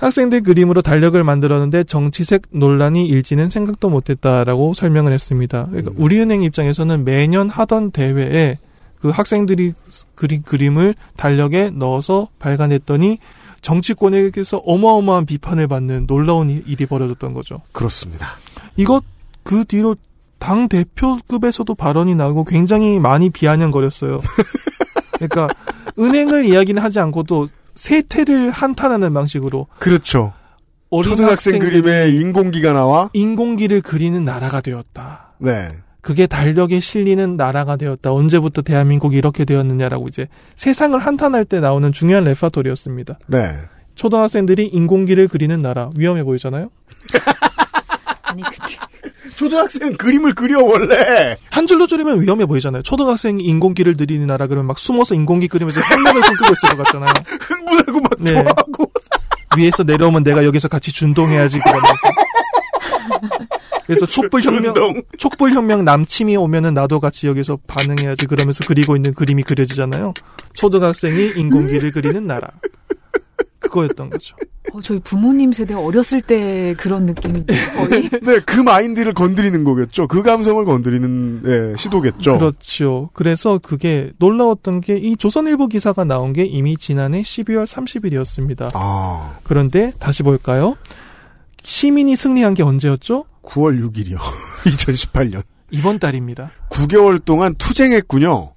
학생들 그림으로 달력을 만들었는데 정치색 논란이 일지는 생각도 못했다라고 설명을 했습니다. 그러니까 우리은행 입장에서는 매년 하던 대회에 그 학생들이 그린 그림을 달력에 넣어서 발간했더니 정치권에게서 어마어마한 비판을 받는 놀라운 일- 일이 벌어졌던 거죠. 그렇습니다. 이것 그 뒤로 당 대표급에서도 발언이 나오고 굉장히 많이 비아냥거렸어요. 그러니까 은행을 이야기는 하지 않고도 세태를 한탄하는 방식으로 그렇죠. 초등학생 그림에 인공기가 나와? 인공기를 그리는 나라가 되었다. 네. 그게 달력에 실리는 나라가 되었다. 언제부터 대한민국이 이렇게 되었느냐라고 이제 세상을 한탄할 때 나오는 중요한 레파토리였습니다. 네. 초등학생들이 인공기를 그리는 나라 위험해 보이잖아요. 아니 그때 초등학생 그림을 그려 원래. 한 줄로 줄이면 위험해 보이잖아요. 초등학생이 인공기를 그리는 나라 그러면 막 숨어서 인공기 그리면서 혁명을 꿈꾸고 있을 것 같잖아요. 흥분하고 막 네. 좋아하고. 위에서 내려오면 내가 여기서 같이 준동해야지 그러면서. 그래서 촛불 혁명, 촛불 혁명 남침이 오면은 나도 같이 여기서 반응해야지 그러면서 그리고 있는 그림이 그려지잖아요. 초등학생이 인공기를 그리는 나라. 그거였던 거죠. 어, 저희 부모님 세대 어렸을 때 그런 느낌인데 거의 네, 그 마인드를 건드리는 거겠죠. 그 감성을 건드리는 예, 시도겠죠. 그렇죠. 그래서 그게 놀라웠던 게 이 조선일보 기사가 나온 게 이미 지난해 12월 30일이었습니다. 아. 그런데 다시 볼까요? 시민이 승리한 게 언제였죠? 9월 6일이요. 2018년. 이번 달입니다. 9개월 동안 투쟁했군요.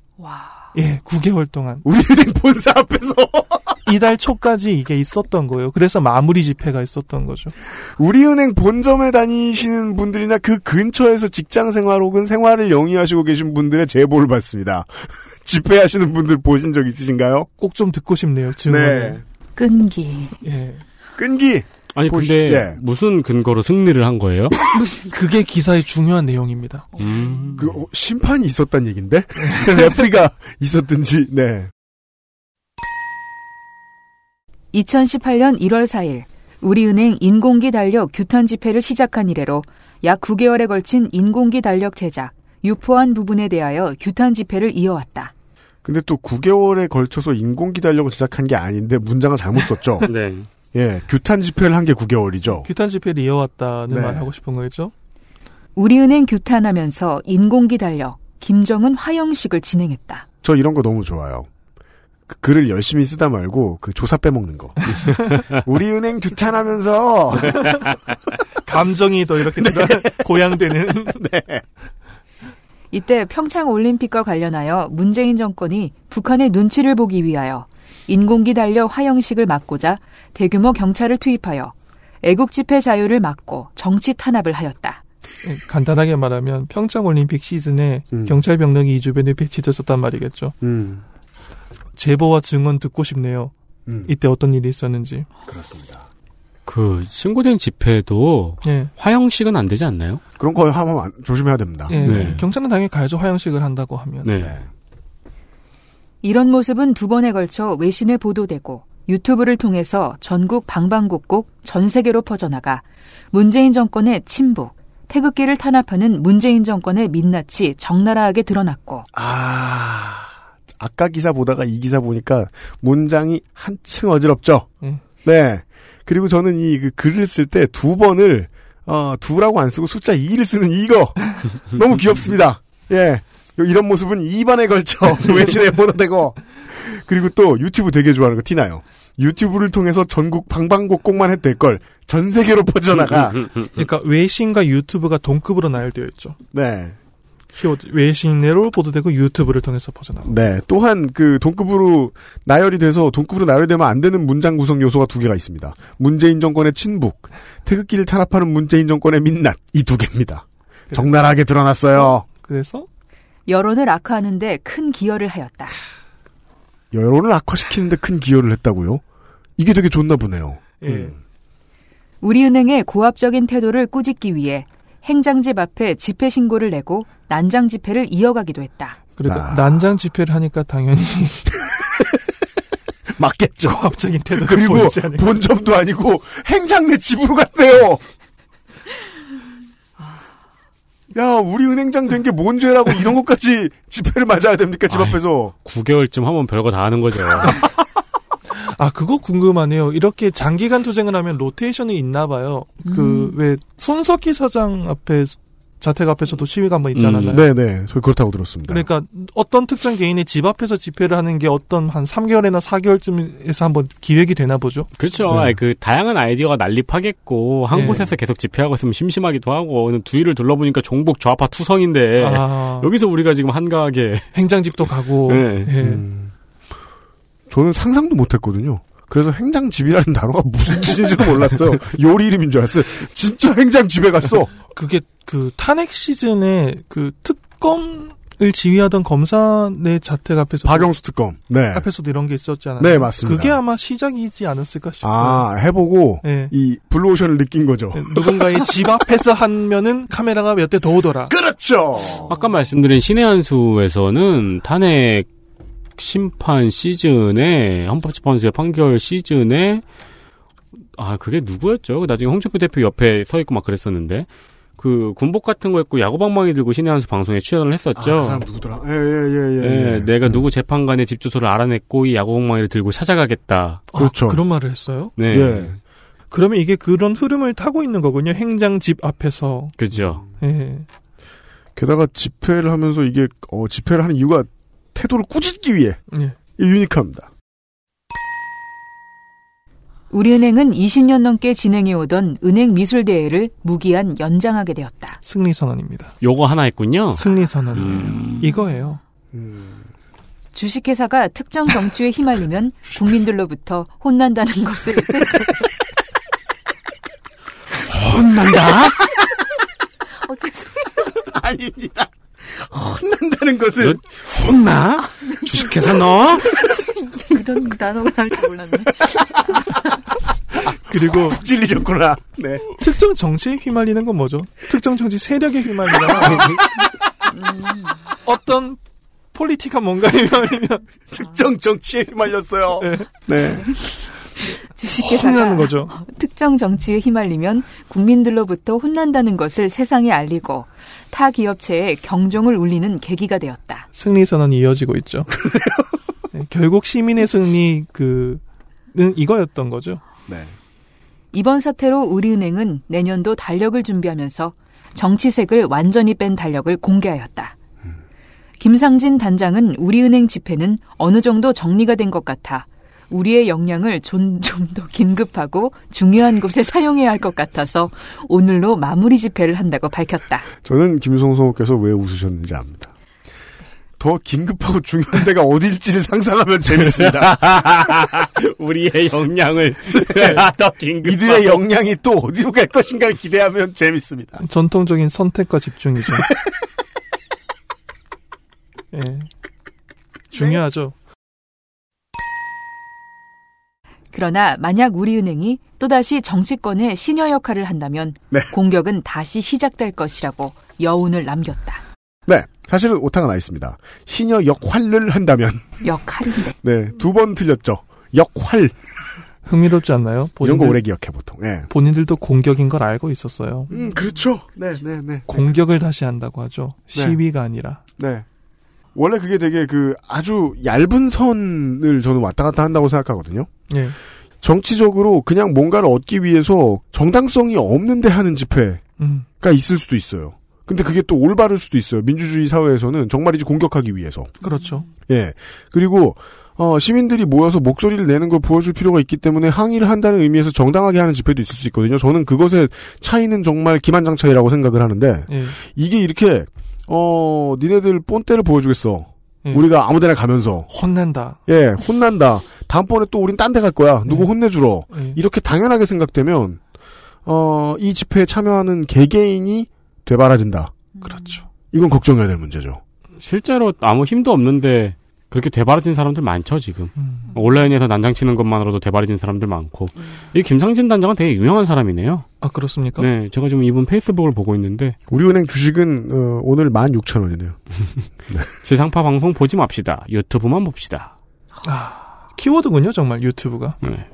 예, 9개월 동안. 우리은행 본사 앞에서. 이달 초까지 이게 있었던 거예요. 그래서 마무리 집회가 있었던 거죠. 우리은행 본점에 다니시는 분들이나 그 근처에서 직장 생활 혹은 생활을 영위하시고 계신 분들의 제보를 받습니다. 집회하시는 분들 보신 적 있으신가요? 꼭 좀 듣고 싶네요. 증언을. 끈기. 예. 끈기. 아니 보시- 근데 예. 무슨 근거로 승리를 한 거예요? 그게 기사의 중요한 내용입니다. 음. 그 어, 심판이 있었단 얘긴데 레프리가 있었든지 네. 2018년 1월 4일 우리은행 인공기 달력 규탄 집회를 시작한 이래로 약 9개월에 걸친 인공기 달력 제작, 유포한 부분에 대하여 규탄 집회를 이어왔다. 근데 또 9개월에 걸쳐서 인공기 달력을 제작한 게 아닌데 문장을 잘못 썼죠. 네. 예, 규탄 집회를 한 게 9개월이죠. 규탄 집회를 이어왔다는 네. 말 하고 싶은 거겠죠? 우리은행 규탄하면서 인공기 달력, 김정은 화형식을 진행했다. 저 이런 거 너무 좋아요. 그 글을 열심히 쓰다 말고 그 조사 빼먹는 거. 우리 은행 규탄하면서 감정이 더 이렇게 네. 고양되는. 이때 평창 올림픽과 관련하여 문재인 정권이 북한의 눈치를 보기 위하여 인공기 달력 화형식을 막고자 대규모 경찰을 투입하여 애국 집회 자유를 막고 정치 탄압을 하였다. 예, 간단하게 말하면 평창 올림픽 시즌에 경찰 병력이 이 주변에 배치됐었단 말이겠죠. 음, 제보와 증언 듣고 싶네요. 음. 이때 어떤 일이 있었는지. 그렇습니다. 그 신고된 집회도 예. 화형식은 안 되지 않나요? 그런 거 하면 안- 조심해야 됩니다. 예, 네. 경찰은 당연히 가야죠. 화형식을 한다고 하면. 네. 이런 모습은 두 번에 걸쳐 외신에 보도되고 유튜브를 통해서 전국 방방곡곡 전 세계로 퍼져나가 문재인 정권의 친북, 태극기를 탄압하는 문재인 정권의 민낯이 적나라하게 드러났고 아, 아까 기사 보다가 이 기사 보니까 문장이 한층 어지럽죠. 예. 네. 그리고 저는 이 그 글을 쓸 때 두 번을 어, 두라고 안 쓰고 숫자 2를 쓰는 이거 너무 귀엽습니다. 예. 이런 모습은 2번에 걸쳐 외신에 보도되고 그리고 또 유튜브 되게 좋아하는 거 티나요. 유튜브를 통해서 전국 방방곡곡만 해도 될걸 전 세계로 퍼져나가. 그러니까 외신과 유튜브가 동급으로 나열되어 있죠. 네. 키워드 외신으로 보도되고 유튜브를 통해서 퍼져나가. 네. 또한 그 동급으로 나열이 돼서 동급으로 나열되면 안 되는 문장 구성 요소가 두 개가 있습니다. 문재인 정권의 친북, 태극기를 탄압하는 문재인 정권의 민낯 이 두 개입니다. 적나라하게 드러났어요. 그래서 여론을 악화하는데 큰 기여를 하였다. 여론을 악화시키는데 큰 기여를 했다고요? 이게 되게 좋나 보네요. 예. 우리은행의 고압적인 태도를 꾸짖기 위해 행장집 앞에 집회 신고를 내고 난장 집회를 이어가기도 했다. 그러니까 난장 집회를 하니까 당연히 맞겠죠. 고압적인 태도를 그리고. 본점도 아니고 행장 내 집으로 갔대요. 야, 우리 은행장 된 게 뭔 죄라고 이런 것까지 집회를 맞아야 됩니까, 집 앞에서? 9개월쯤 하면 별거 다 하는 거죠. 아 그거 궁금하네요. 이렇게 장기간 투쟁을 하면 로테이션이 있나 봐요. 그왜 손석희 사장 앞에 자택 앞에서도 시위가 한번 있잖아요. 음, 네네. 저 그렇다고 들었습니다. 그러니까 어떤 특정 개인이 집 앞에서 집회를 하는 게 어떤 한 3개월이나 4개월쯤에서 한번 기획이 되나 보죠. 그렇죠. 네. 그 다양한 아이디어가 난립하겠고 한 예. 곳에서 계속 집회하고 있으면 심심하기도 하고 주위를 둘러보니까 종북 좌파 투성인데 아. 여기서 우리가 지금 한가하게 행장집도 가고 네. 예. 음. 저는 상상도 못했거든요. 그래서 행장집이라는 단어가 무슨 뜻인지도 몰랐어요. 요리 이름인 줄 알았어요. 진짜 행장집에 갔어. 그게 그 탄핵 시즌에 그 특검 을 지휘하던 검사의 자택 앞에서 박영수 특검. 네. 앞에서도 이런 게 있었잖아요. 네, 맞습니다. 그게 아마 시작이지 않았을까 싶어요. 아, 해보고 네. 이 블루오션을 느낀 거죠. 누군가의 집 앞에서 하면은 카메라가 몇 대 더 오더라. 그렇죠. 아까 말씀드린 신의 한 수에서는 탄핵 심판 시즌에 헌법재판소의 판결 시즌에 아 그게 누구였죠? 나중에 홍준표 대표 옆에 서 있고 막 그랬었는데 그 군복 같은 거 입고 야구 방망이 들고 신의 한수 방송에 출연을 했었죠. 아, 그 사람 누구더라? 예, 예, 예, 예. 예, 예. 내가 누구 재판관의 집 주소를 알아냈고 이 야구 방망이를 들고 찾아가겠다. 그렇죠. 아, 그런 말을 했어요? 네, 예. 그러면 이게 그런 흐름을 타고 있는 거군요. 행장 집 앞에서. 그죠. 예. 게다가 집회를 하면서 이게 어, 집회를 하는 이유가 태도를 꾸짖기 위해 예. 유니크합니다. 우리은행은 20년 넘게 진행해오던 은행 미술대회를 무기한 연장하게 되었다. 승리 선언입니다. 요거 하나 있군요. 승리 선언이에요. 음. 이거예요. 주식회사가 특정 정치에 휘말리면 국민들로부터 혼난다는 것을 혼난다? 어, 죄송해요. 아닙니다. 혼난다는 것을 혼나? 주식회사 너? 이런 단어가 나올 줄 몰랐네. 그리고 푹 찔리셨구나. 네. 특정 정치에 휘말리는 건 뭐죠? 특정 정치 세력에 휘말리거나 어떤 폴리틱한 뭔가에 휘말리면 특정 정치에 휘말렸어요. 네. 네. 주식회사가 혼나는 거죠. 특정 정치에 휘말리면 국민들로부터 혼난다는 것을 세상에 알리고 타 기업체에 경종을 울리는 계기가 되었다. 승리 선언이 이어지고 있죠. 네, 결국 시민의 승리 그는 이거였던 거죠. 네. 이번 사태로 우리은행은 내년도 달력을 준비하면서 정치색을 완전히 뺀 달력을 공개하였다. 김상진 단장은 우리은행 집회는 어느 정도 정리가 된 것 같아 우리의 역량을 좀 더 긴급하고 중요한 곳에 사용해야 할 것 같아서 오늘로 마무리 집회를 한다고 밝혔다. 저는 김성성께서 왜 웃으셨는지 압니다. 더 긴급하고 중요한 데가 어딜지를 상상하면 재밌습니다. 우리의 역량을 더 긴급. 이들의 역량이 또 어디로 갈 것인가를 기대하면 재밌습니다. 전통적인 선택과 집중이죠. 예. 중요하죠. 그러나 만약 우리은행이 또다시 정치권의 시녀 역할을 한다면 네. 공격은 다시 시작될 것이라고 여운을 남겼다. 네, 사실은 오타가 나 있습니다. 시녀 역할을 한다면 역할인데. 네, 두 번 틀렸죠. 역할 흥미롭지 않나요? 이런 거 오래 기억해 보통. 예. 본인들도 공격인 걸 알고 있었어요. 음, 그렇죠. 네, 네, 네. 공격을 다시 한다고 하죠. 시위가 아니라. 네. 원래 그게 되게 그 아주 얇은 선을 저는 왔다 갔다 한다고 생각하거든요. 예. 정치적으로 그냥 뭔가를 얻기 위해서 정당성이 없는데 하는 집회가 음. 있을 수도 있어요. 근데 그게 또 올바를 수도 있어요. 민주주의 사회에서는 정말이지 공격하기 위해서. 그렇죠. 예. 그리고 어, 시민들이 모여서 목소리를 내는 걸 보여줄 필요가 있기 때문에 항의를 한다는 의미에서 정당하게 하는 집회도 있을 수 있거든요. 저는 그것의 차이는 정말 기만장 차이라고 생각을 하는데 예. 이게 이렇게 어 니네들 본때를 보여주겠어. 예. 우리가 아무데나 가면서 혼난다. 예 혼난다. 다음번에 또 우린 딴 데 갈 거야. 누구 혼내주러. 예. 이렇게 당연하게 생각되면 어 이 집회에 참여하는 개개인이 되바라진다. 그렇죠. 이건 걱정해야 될 문제죠. 실제로 아무 힘도 없는데 그렇게 대바라진 사람들 많죠 지금 음. 온라인에서 난장 치는 것만으로도 대바라진 사람들 많고 이 김상진 단장은 되게 유명한 사람이네요. 아 그렇습니까? 네, 제가 지금 이분 페이스북을 보고 있는데 우리은행 주식은 어, 오늘 16,000원이네요. 지상파 방송 보지 맙시다. 유튜브만 봅시다. 아, 키워드군요 정말 유튜브가. 네.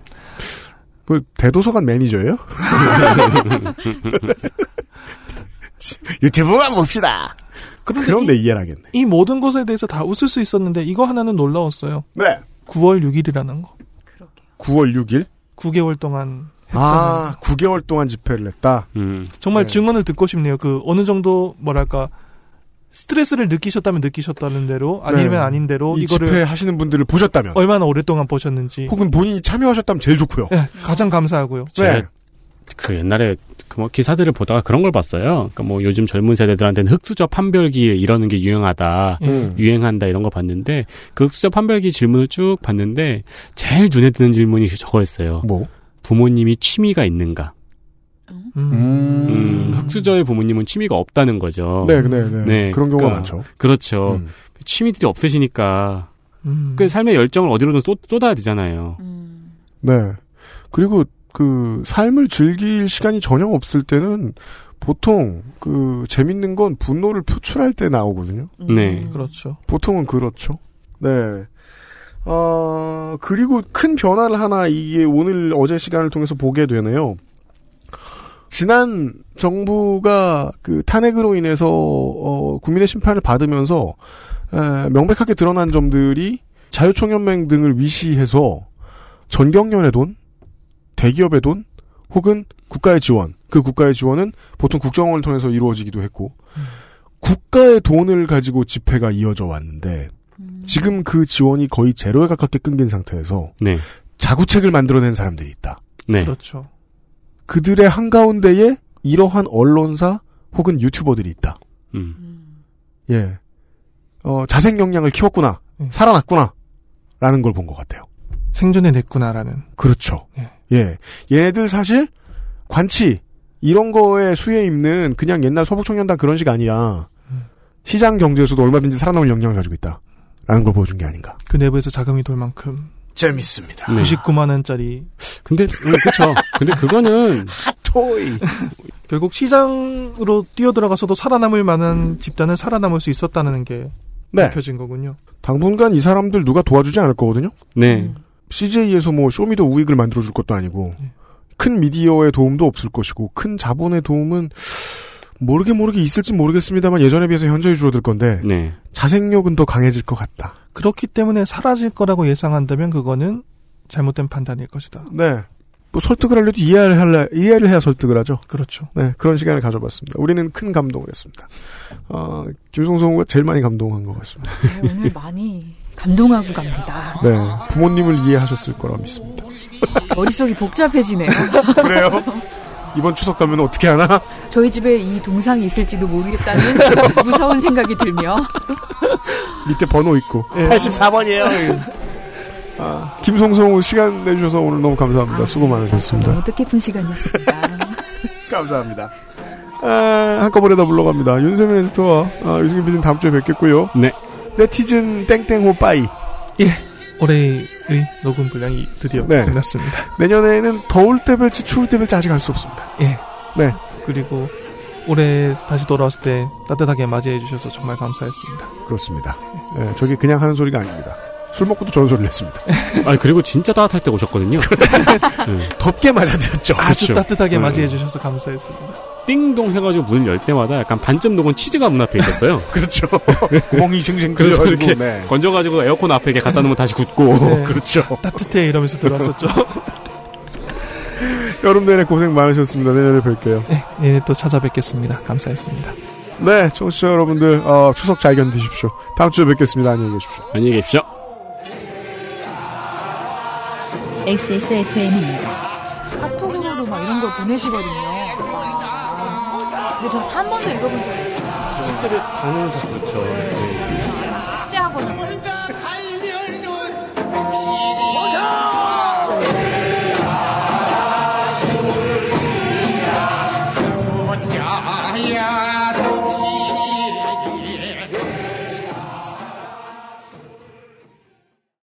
그 대도서관 매니저예요? 유튜브만 봅시다. 그런데 그럼 이, 내 이해를 하겠네. 이 모든 것에 대해서 다 웃을 수 있었는데 이거 하나는 놀라웠어요. 네. 9월 6일이라는 거. 9월 6일? 9개월 동안 아, 9개월 동안 집회를 했다. 음. 정말 네. 증언을 듣고 싶네요. 그 어느 정도 뭐랄까 스트레스를 느끼셨다면 느끼셨다는 대로 아니면 네. 아닌 대로 이 이거를 집회 하시는 분들을 보셨다면 얼마나 오랫동안 보셨는지 혹은 본인이 참여하셨다면 제일 좋고요. 네, 가장 감사하고요. 네. 그 옛날에 그뭐 기사들을 보다가 그런 걸 봤어요. 그러니까 뭐 요즘 젊은 세대들한테는 흑수저 판별기 이러는 게 유행하다, 음. 유행한다 이런 거 봤는데 그 흑수저 판별기 질문을 쭉 봤는데 제일 눈에 띄는 질문이 저거였어요. 뭐? 부모님이 취미가 있는가? 음. 음, 흑수저의 부모님은 취미가 없다는 거죠. 네, 네, 네. 그런 경우가 많죠. 그렇죠. 음. 취미들이 없으시니까 음. 그 삶의 열정을 어디로든 쏟, 쏟아야 되잖아요. 네. 그리고 그 삶을 즐길 시간이 전혀 없을 때는 보통 그 재밌는 건 분노를 표출할 때 나오거든요. 네. 그렇죠. 보통은 그렇죠. 네. 어, 그리고 큰 변화를 하나 이게 오늘 어제 시간을 통해서 보게 되네요. 지난 정부가 그 탄핵으로 인해서 어, 국민의 심판을 받으면서 에, 명백하게 드러난 점들이 자유총연맹 등을 위시해서 전경련의 돈, 대기업의 돈, 혹은 국가의 지원. 그 국가의 지원은 보통 국정원을 통해서 이루어지기도 했고 국가의 돈을 가지고 집회가 이어져 왔는데 지금 그 지원이 거의 제로에 가깝게 끊긴 상태에서 네. 자구책을 만들어낸 사람들이 있다. 네. 그렇죠. 그들의 한가운데에 이러한 언론사 혹은 유튜버들이 있다. 음. 예. 어, 자생 역량을 키웠구나. 음. 살아났구나. 라는 걸 본 것 같아요. 생존해 냈구나라는. 그렇죠. 예. 예. 얘네들 사실 관치 이런 거에 수혜 입는 그냥 옛날 서북청년단 그런 식 아니야. 시장 경제에서도 얼마든지 살아남을 역량을 가지고 있다. 라는 걸 보여준 게 아닌가. 그 내부에서 자금이 돌 만큼 재밌습니다. 네. 99만 원짜리. 근데 음, 그렇죠. 근데 그거는 토이. 결국 시장으로 뛰어들어가서도 살아남을 만한 집단은 살아남을 수 있었다는 게 네. 밝혀진 거군요. 당분간 이 사람들 누가 도와주지 않을 거거든요. 네. CJ에서 뭐 Show Me the 우익을 만들어줄 것도 아니고 큰 미디어의 도움도 없을 것이고 큰 자본의 도움은 모르게 모르게 있을지 모르겠습니다만 예전에 비해서 현저히 줄어들 건데 네. 자생력은 더 강해질 것 같다. 그렇기 때문에 사라질 거라고 예상한다면 그거는 잘못된 판단일 것이다. 네. 뭐 설득을 하려도 이해를 할래, 이해를 해야 설득을 하죠. 그렇죠. 네, 그런 시간을 가져봤습니다. 우리는 큰 감동을 했습니다. 어, 김송성우가 제일 많이 감동한 것 같습니다. 네, 오늘 많이 감동하고 갑니다. 네, 부모님을 이해하셨을 거라 믿습니다. 머릿속이 복잡해지네요. 그래요? 이번 추석 가면 어떻게 하나? 저희 집에 이 동상이 있을지도 모르겠다는 무서운 생각이 들며 밑에 번호 있고 84번이에요. 아, 김송성우 시간 내주셔서 오늘 너무 감사합니다. 수고 많으셨습니다. 너무 뜻깊은 시간이었습니다. 감사합니다. 아, 한꺼번에 다 물러갑니다. 윤세민 에디터와 아, 유승균 PD는 다음 주에 뵙겠고요. 네. 네티즌 땡땡호 빠이. 예. 올해 녹음 분량이 드디어 네. 끝났습니다. 내년에는 더울 때 뵐지 추울 때 뵐지 아직 알 수 없습니다. 예. 네. 그리고 올해 다시 돌아왔을 때 따뜻하게 맞이해 주셔서 정말 감사했습니다. 그렇습니다. 예, 저게 그냥 하는 소리가 아닙니다. 술 먹고도 저런 소리를 했습니다. 아 그리고 진짜 따뜻할 때 오셨거든요. 네. 덥게 맞아들였죠. 아주 그렇죠. 따뜻하게 네. 맞이해 주셔서 감사했습니다. 띵동 해가지고 문을 열 때마다 약간 반쯤 녹은 치즈가 문 앞에 있었어요. 그렇죠. 구멍이 싱싱 그래서 이렇게 네. 건져가지고 에어컨 앞에 이렇게 갖다 놓으면 다시 굳고. 네. 그렇죠. 따뜻해 이러면서 들어왔었죠. 여름 내내 고생 많으셨습니다. 내년에 뵐게요. 네, 내년에 또 찾아뵙겠습니다. 감사했습니다. 네, 청취자 여러분들, 어, 추석 잘 견디십시오. 다음 주에 뵙겠습니다. 안녕히 계십시오. 안녕히 계십시오. XSFM입니다. 카톡으로도 막 이런 걸 보내시거든요. 근데 저는 한 번도 읽어본 적이 없어요. 자식들의 반응도 그렇죠. 네. 네. 아, 삭제하거나.